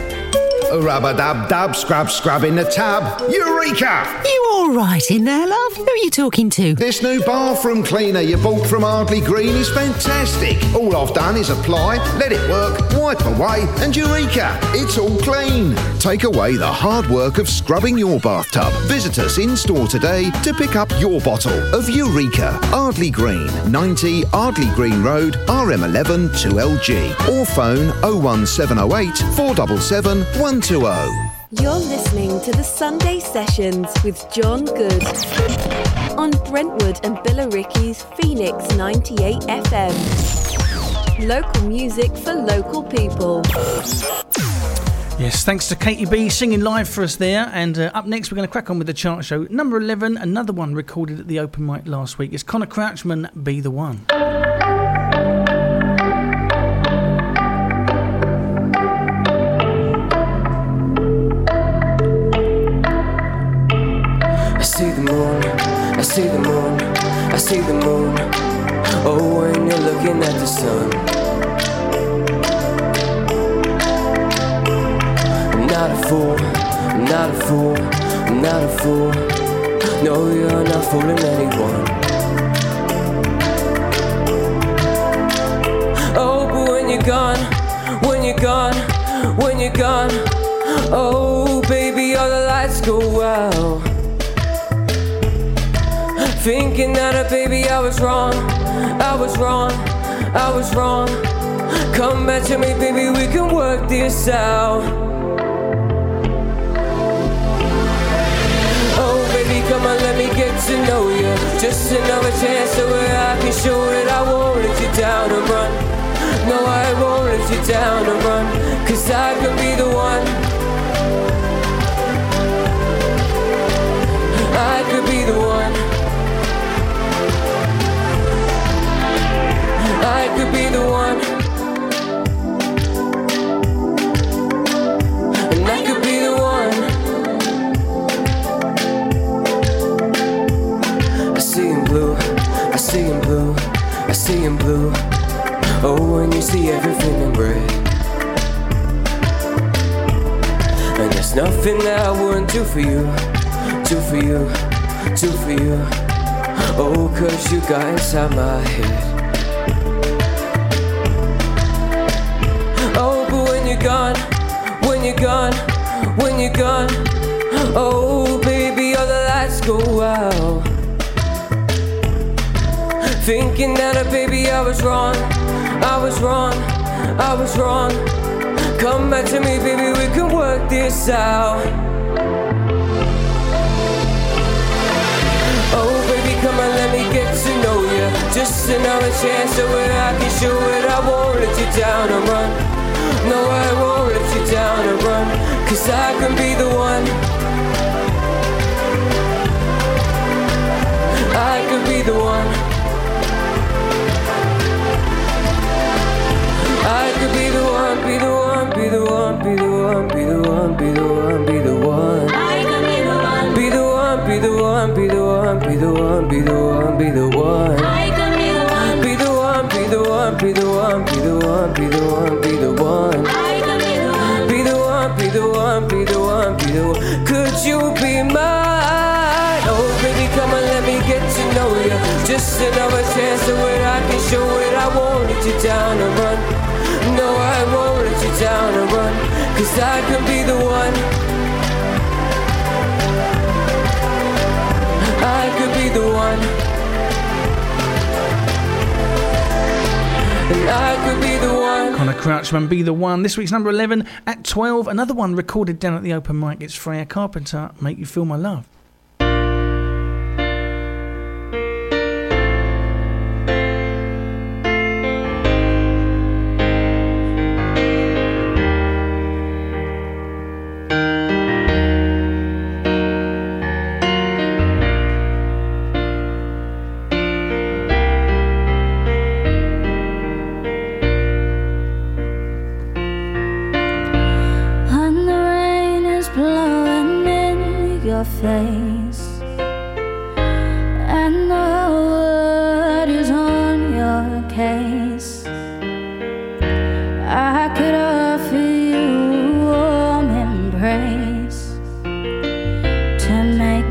Speaker 25: Rubber dub dub, scrub scrub in the tub. Eureka!
Speaker 26: You all right in there, love? Who are you talking to?
Speaker 25: This new bathroom cleaner you bought from Ardleigh Green is fantastic. All I've done is apply, let it work, wipe away, and Eureka! It's all clean.
Speaker 19: Take away the hard work of scrubbing your bathtub. Visit us in store today to pick up your bottle of Eureka Ardleigh Green, 90 Ardleigh Green Road, RM11 2LG, or phone 01708 477 120.
Speaker 1: You're listening to the Sunday Sessions with Jon Good on Brentwood and Billericay's Phoenix 98 FM. Local music for local people.
Speaker 2: Yes, thanks to Katie B singing live for us there. And uh, up next, we're going to crack on with the chart show. Number 11, another one recorded at the open mic last week. It's Connor Crouchman, Be the One.
Speaker 27: See the moon, I see the moon. Oh, when you're looking at the sun. I'm not a fool, I'm not a fool, I'm not a fool. No, you're not fooling anyone. Oh, but when you're gone, when you're gone, when you're gone. Oh, baby, all the lights go out. Thinking that, uh, baby, I was wrong. I was wrong. I was wrong. Come back to me, baby, we can work this out. Oh, baby, come on, let me get to know you. Just another chance so where I can show that I won't let you down and run. No, I won't let you down and run. Cause I could be the one. I could be the one. I could be the one. And I could be the one. I see him blue. I see him blue. I see him blue. Oh, when you see everything in red. And there's nothing that I wouldn't do for you. Do for you. Do for you. Oh, cause you got inside my head. You're gone, when you're gone, oh, baby, all the lights go out. Thinking that, uh, baby, I was wrong, I was wrong, I was wrong. Come back to me, baby, we can work this out. Oh, baby, come on, let me get to know you. Just another chance so where I can show it. I won't let you down and run. No, I won't you down and run. Cause I can be the one. I could be the one. I could be the one, be the one, be the one, be the one, be the one, be the one, be the one. I could be the one. Be the one, be the one, be the one, be the one, be the one, be the one. I could be the one. Be the one, be the one, be the one, be the one, be the one, be the one. Be the one. Be the one, one, be the one, be the one, be the one. Could you be mine? Oh, baby, come on, let me get to know you. Just another chance so that I can show it. I won't let you down and run. No, I won't let you down and run. Cause I can be the one. I could be the one. And I could be the one.
Speaker 2: Connor Crouchman, be the one. This week's number 11 at 12, another one recorded down at the open mic. It's Freya Carpenter,
Speaker 3: Make You Feel My Love.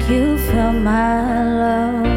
Speaker 3: you felt my love.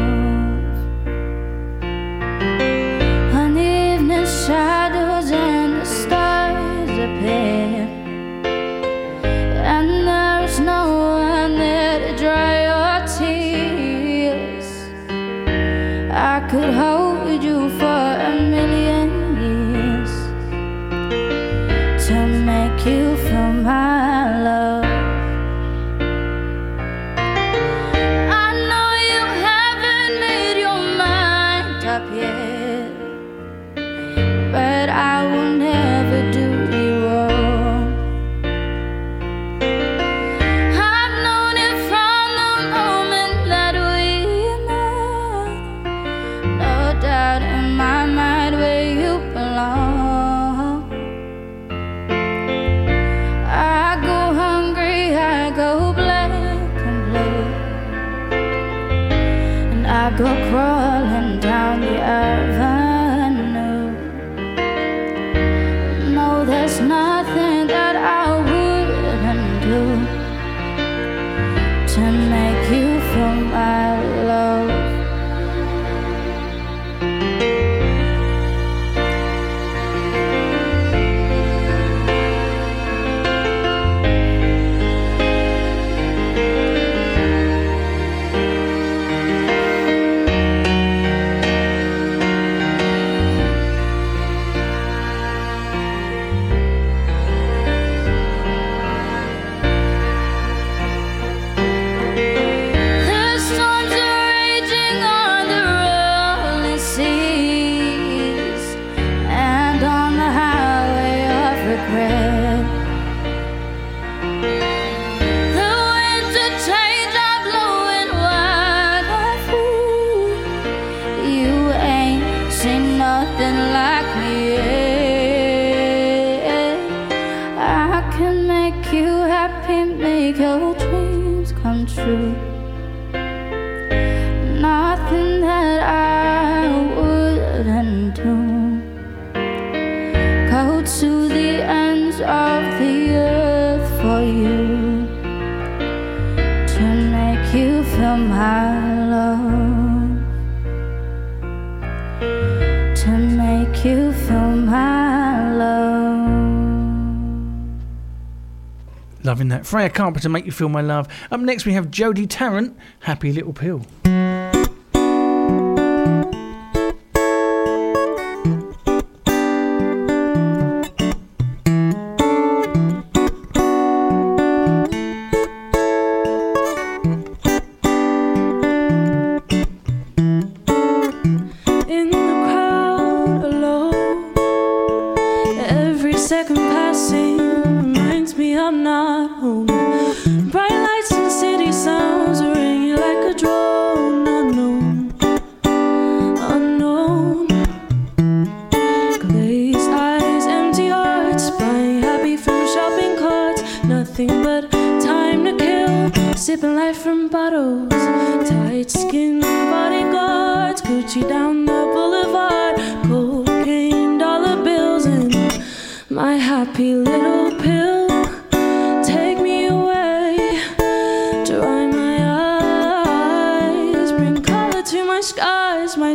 Speaker 2: loving that. Freya Carpenter, Make You Feel My Love. Up next, we have Jodie Tarrant, Happy Little Pill.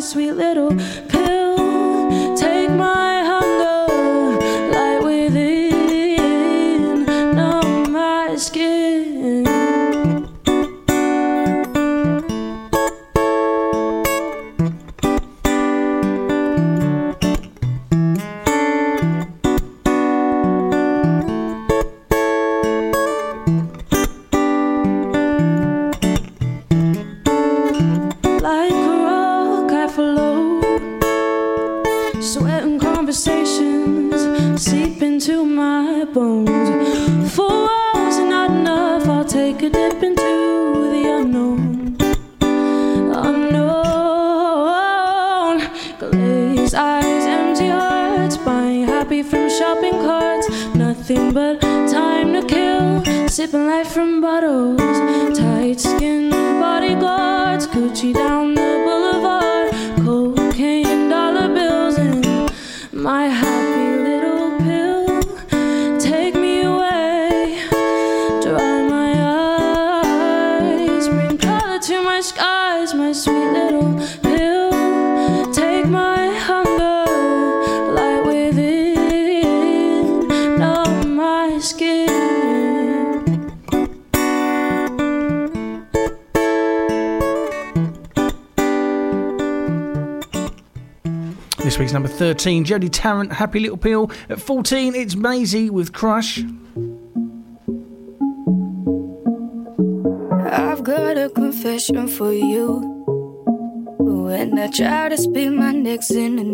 Speaker 2: sweet little
Speaker 3: 13, Jodie Tarrant, Happy Little Pill. At 14, it's Maisie with Crush.
Speaker 4: I've got a confession for you. When I try to spin my necks in a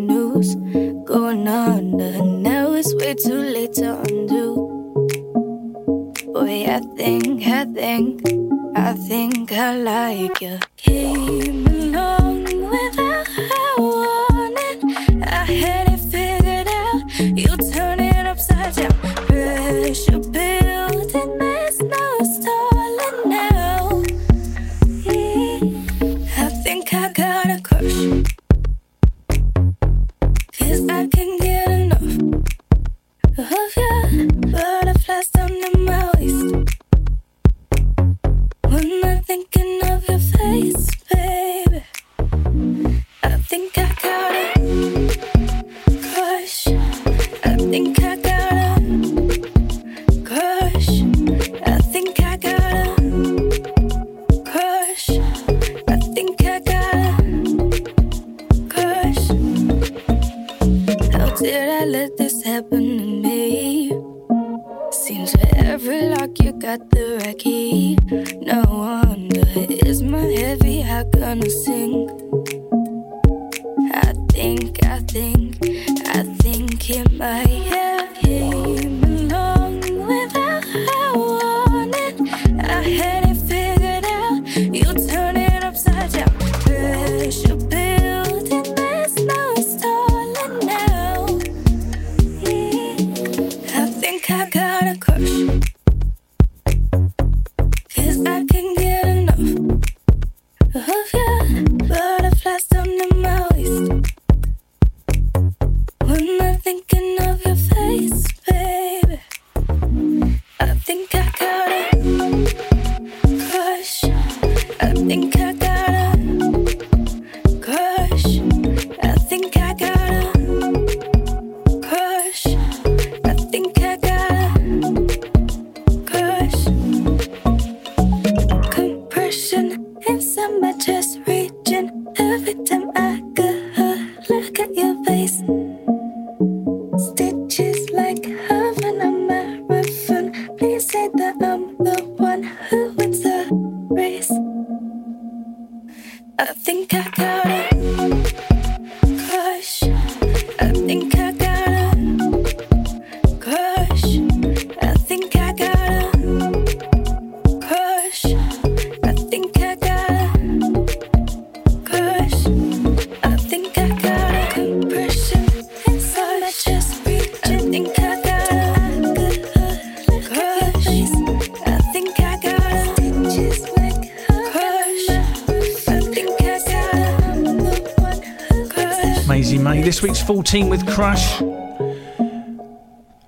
Speaker 4: Crush.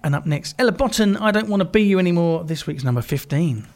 Speaker 3: And up next, Ella Botton, I Don't Want to Be You Anymore, this week's number 15.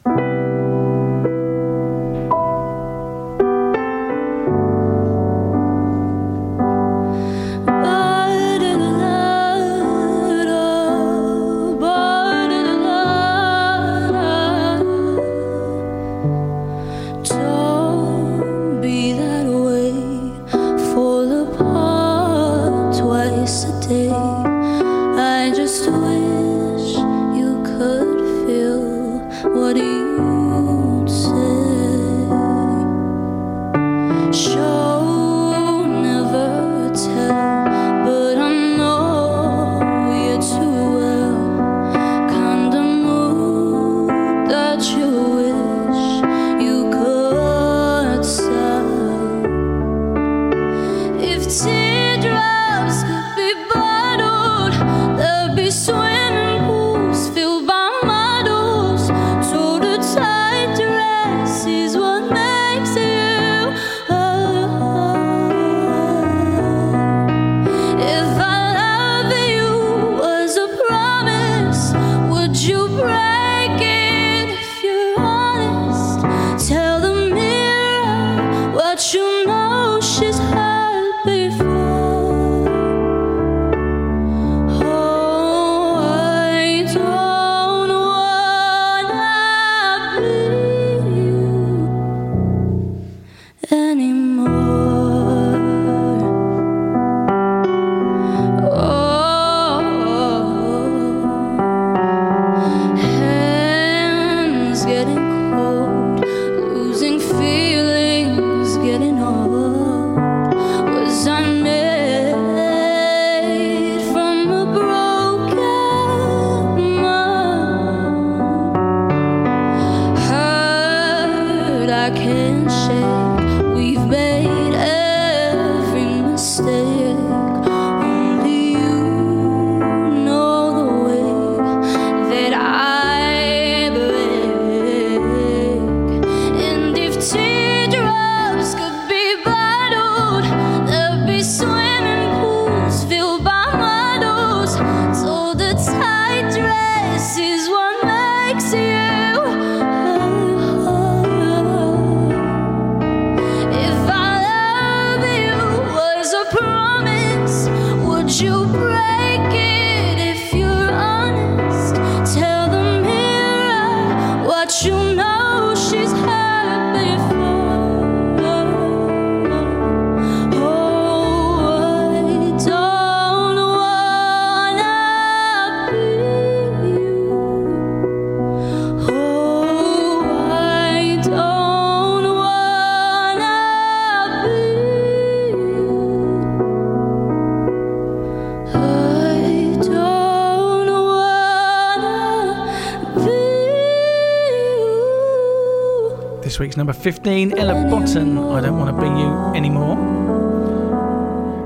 Speaker 3: number 15, Ella Botton, I Don't Want to Be You Anymore.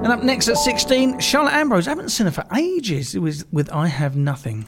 Speaker 3: And up next at 16, Charlotte Ambrose. I haven't seen her for ages. It was with I Have Nothing.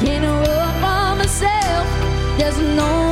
Speaker 2: can't run for myself. There's no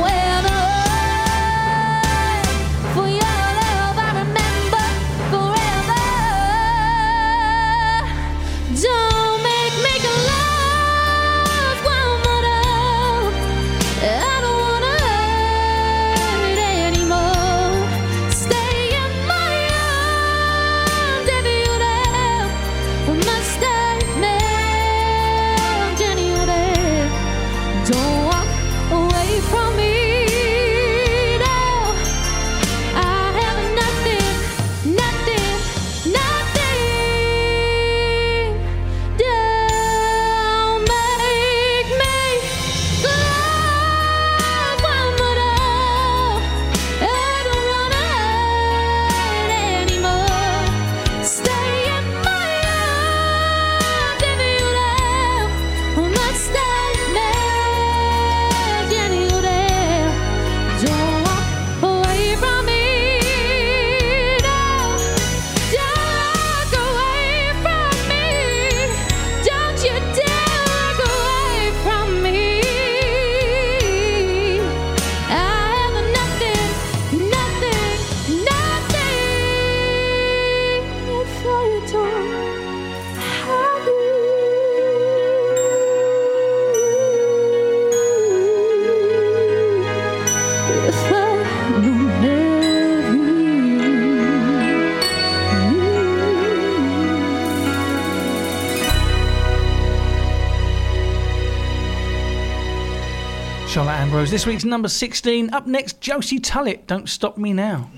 Speaker 3: this week's number 16. Up next, Josie Tullet, Don't Stop Me Now.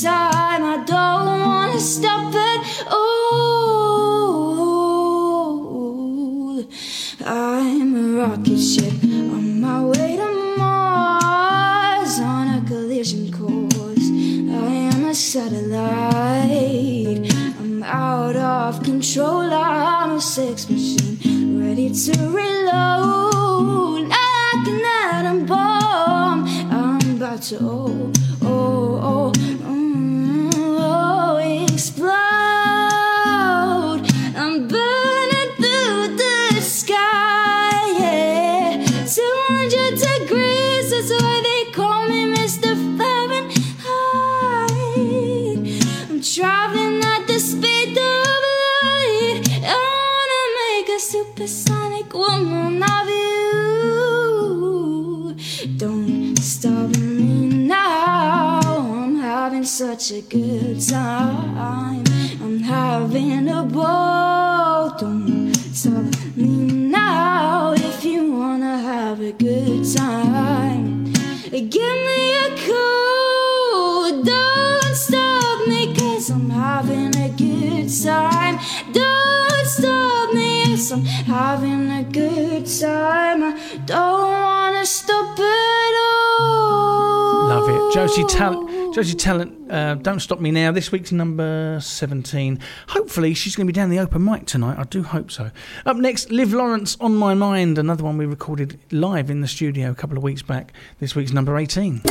Speaker 7: time. I don't wanna stop it. Oh, I'm a rocket ship on my way to Mars on a collision course. I am a satellite. I'm out of control. I'm a sex machine ready to reload. Like an atom bomb, I'm about to. Oh, such a good time. I'm having a ball. Don't stop me now if you wanna have a good time. Give me a call. Don't stop me, cause I'm having a good time. Don't stop me, cause I'm having a good time. I don't wanna stop it all.
Speaker 3: Love it. Josie, Tullet. Josie Tullet, uh, Don't Stop Me Now. This week's number 17. Hopefully, she's going to be down the open mic tonight. I do hope so. Up next, Liv Lawrence on My Mind, another one we recorded live in the studio a couple of weeks back. This week's number 18.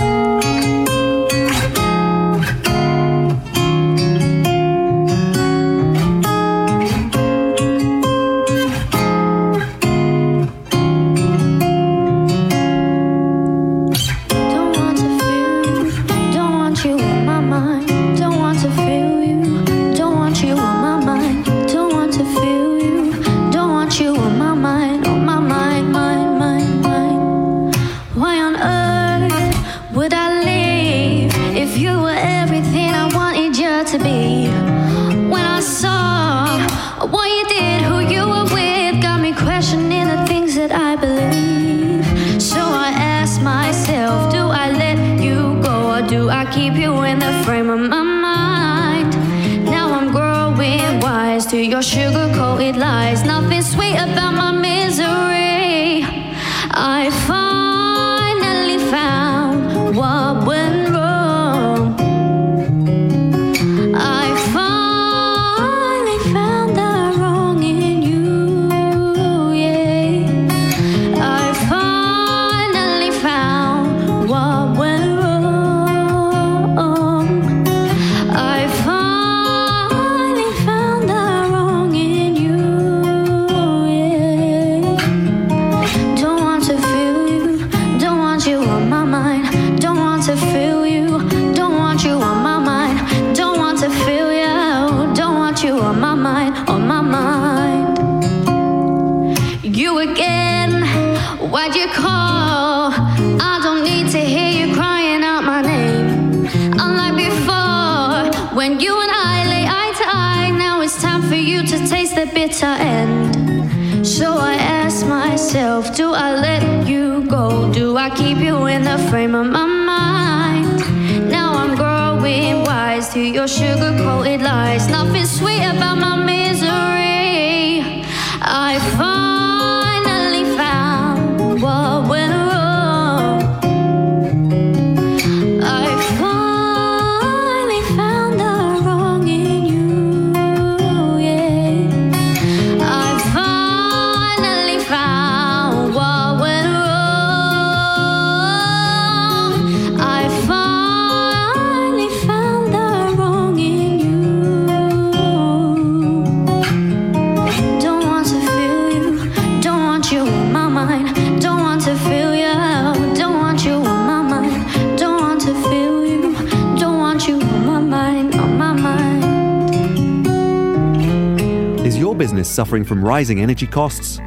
Speaker 5: Suffering from rising energy costs?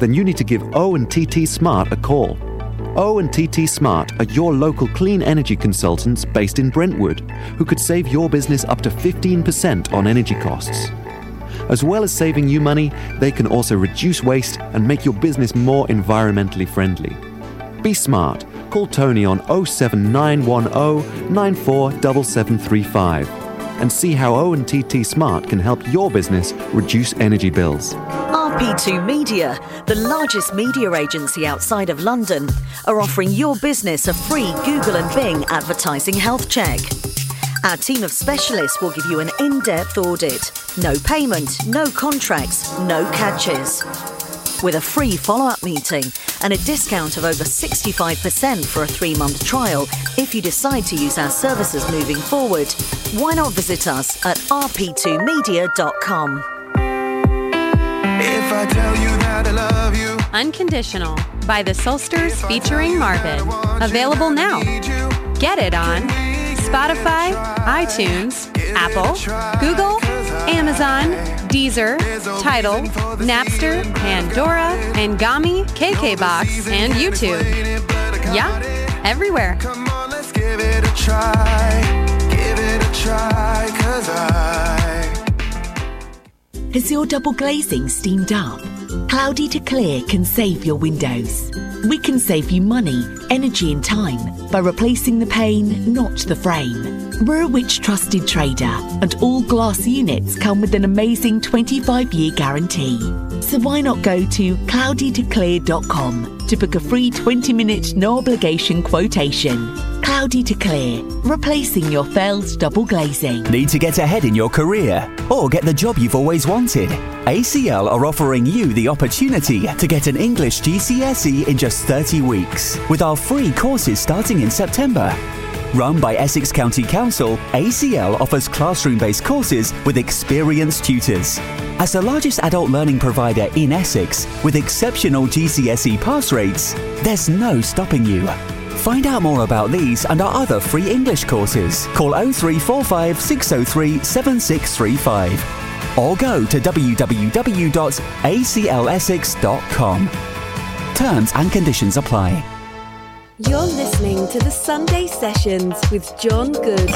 Speaker 5: Then you need to give O and TT Smart a call. O and TT Smart are your local clean energy consultants based in Brentwood who could save your business up to 15% on energy costs. As well as saving you money, they can also reduce waste and make your business more environmentally friendly. Be smart. Call Tony on 07910 947735 and see how O&TT Smart can help your business reduce energy bills.
Speaker 28: RP2 Media, the largest media agency outside of London, are offering your business a free Google and Bing advertising health check. Our team of specialists will give you an in depth audit. No payment, no contracts, no catches. With a free follow up meeting and a discount of over 65% for a three month trial if you decide to use our services moving forward, why not visit us at rp2media.com?
Speaker 29: If I tell you that I love you,
Speaker 30: Unconditional by the Solsters featuring Marvin. Available now. Get it on Spotify, iTunes, Apple, Google, Amazon, Deezer, Tidal, Napster, Pandora, Anghami, KKBox, and YouTube. Yeah, everywhere.
Speaker 29: Try. Cause I.
Speaker 31: Has your double glazing steamed up? Cloudy to Clear can save your windows. We can save you money, energy, and time by replacing the pane, not the frame. We're a Which trusted trader, and all glass units come with an amazing 25 year guarantee. So why not go to cloudytoclear.com to book a free 20 minute no obligation quotation? Cloudy to Clear, replacing your failed double glazing.
Speaker 32: Need to get ahead in your career or get the job you've always wanted? ACL are offering you the opportunity to get an English GCSE in just 30 weeks with our free courses starting in September. Run by Essex County Council, ACL offers classroom based courses with experienced tutors. As the largest adult learning provider in Essex with exceptional GCSE pass rates, there's no stopping you. Find out more about these and our other free English courses. Call 0345 603 7635 or go to www.aclessex.com. Terms and conditions apply.
Speaker 1: You're listening to the Sunday Sessions with Jon Good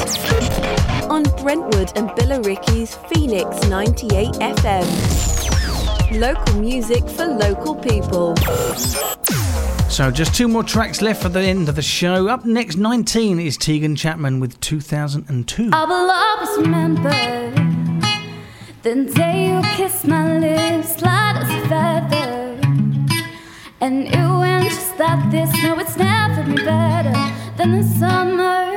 Speaker 1: on Brentwood and Billericay's Phoenix 98 FM. Local music for local people.
Speaker 2: So just two more tracks left for the end of the show. Up next, 19 is Tegan Chapman with 2002.
Speaker 3: I will always remember the day you kissed my lips, light as a feather. And it went just like this. No, it's never been better than the summer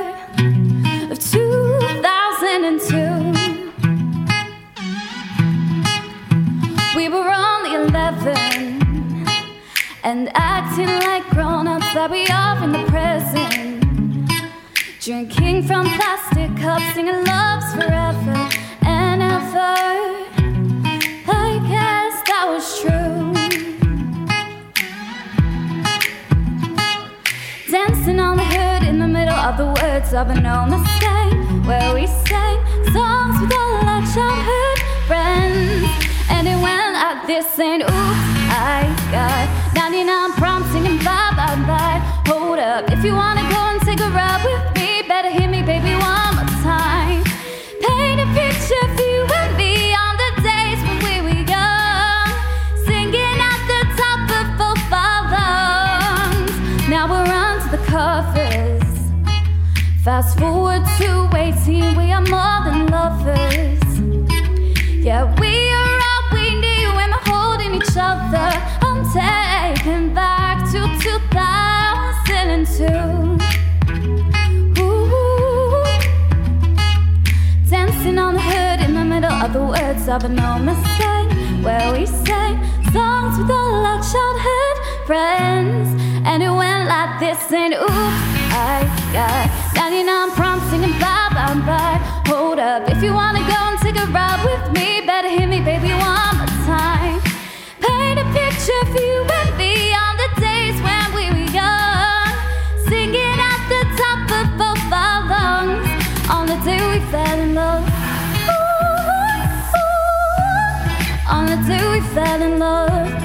Speaker 3: of 2002. We were only 11 and acting like grown ups that we are in the present. Drinking from plastic cups, singing loves forever and ever. I guess that was true. Dancing on the hood in the middle of the words of an old mistake, where we sang songs with all our childhood friends. And it went like this and oops, I got 99 prompts singing bye bye bye. Hold up, if you wanna go and take a ride with me, better hear me, baby, one Fast forward to 18, we are more than lovers. Yeah, we are all we need when we're holding each other. I'm taken back to 2002. Ooh. Dancing on the hood in the middle of the words of an old mistake. Where we sang songs with all our childhood friends. And it went like this and oops, I got 99 prompts singing bye bye bye. Hold up, if you wanna go and take a ride with me, better hear me, baby, one more time. Paint a picture for you and me on the days when we were young, singing at the top of both our lungs on the day we fell in love. On the day we fell in love.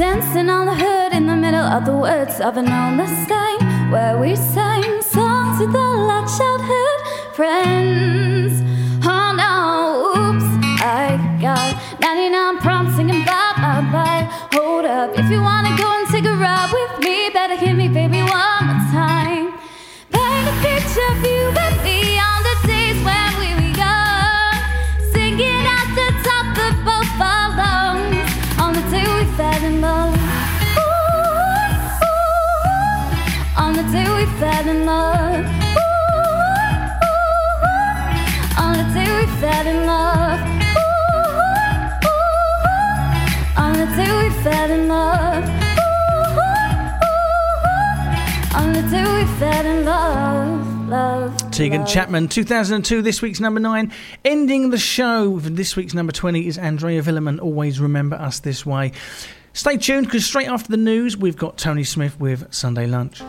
Speaker 3: Dancing on the hood in the middle of the woods of an old Mustang Where we sang songs with our childhood friends. Oh no, oops, I got 99 prompts singing bye bye bye Hold up, if you wanna go and take a ride with me Better hear me baby one more time. Paint a picture of you On the day we fell in love Ooh, ooh, On the day we fell in love Ooh, ooh, On the day we fell in love Ooh, ooh, On the day we fell in love Love
Speaker 2: Tegan Chapman, 2002, this week's number nine. Ending the show with this week's number 20 is Andreea Viliman. Always remember us this way. Stay tuned because straight after the news, we've got Tony Smith with Sunday Lunch.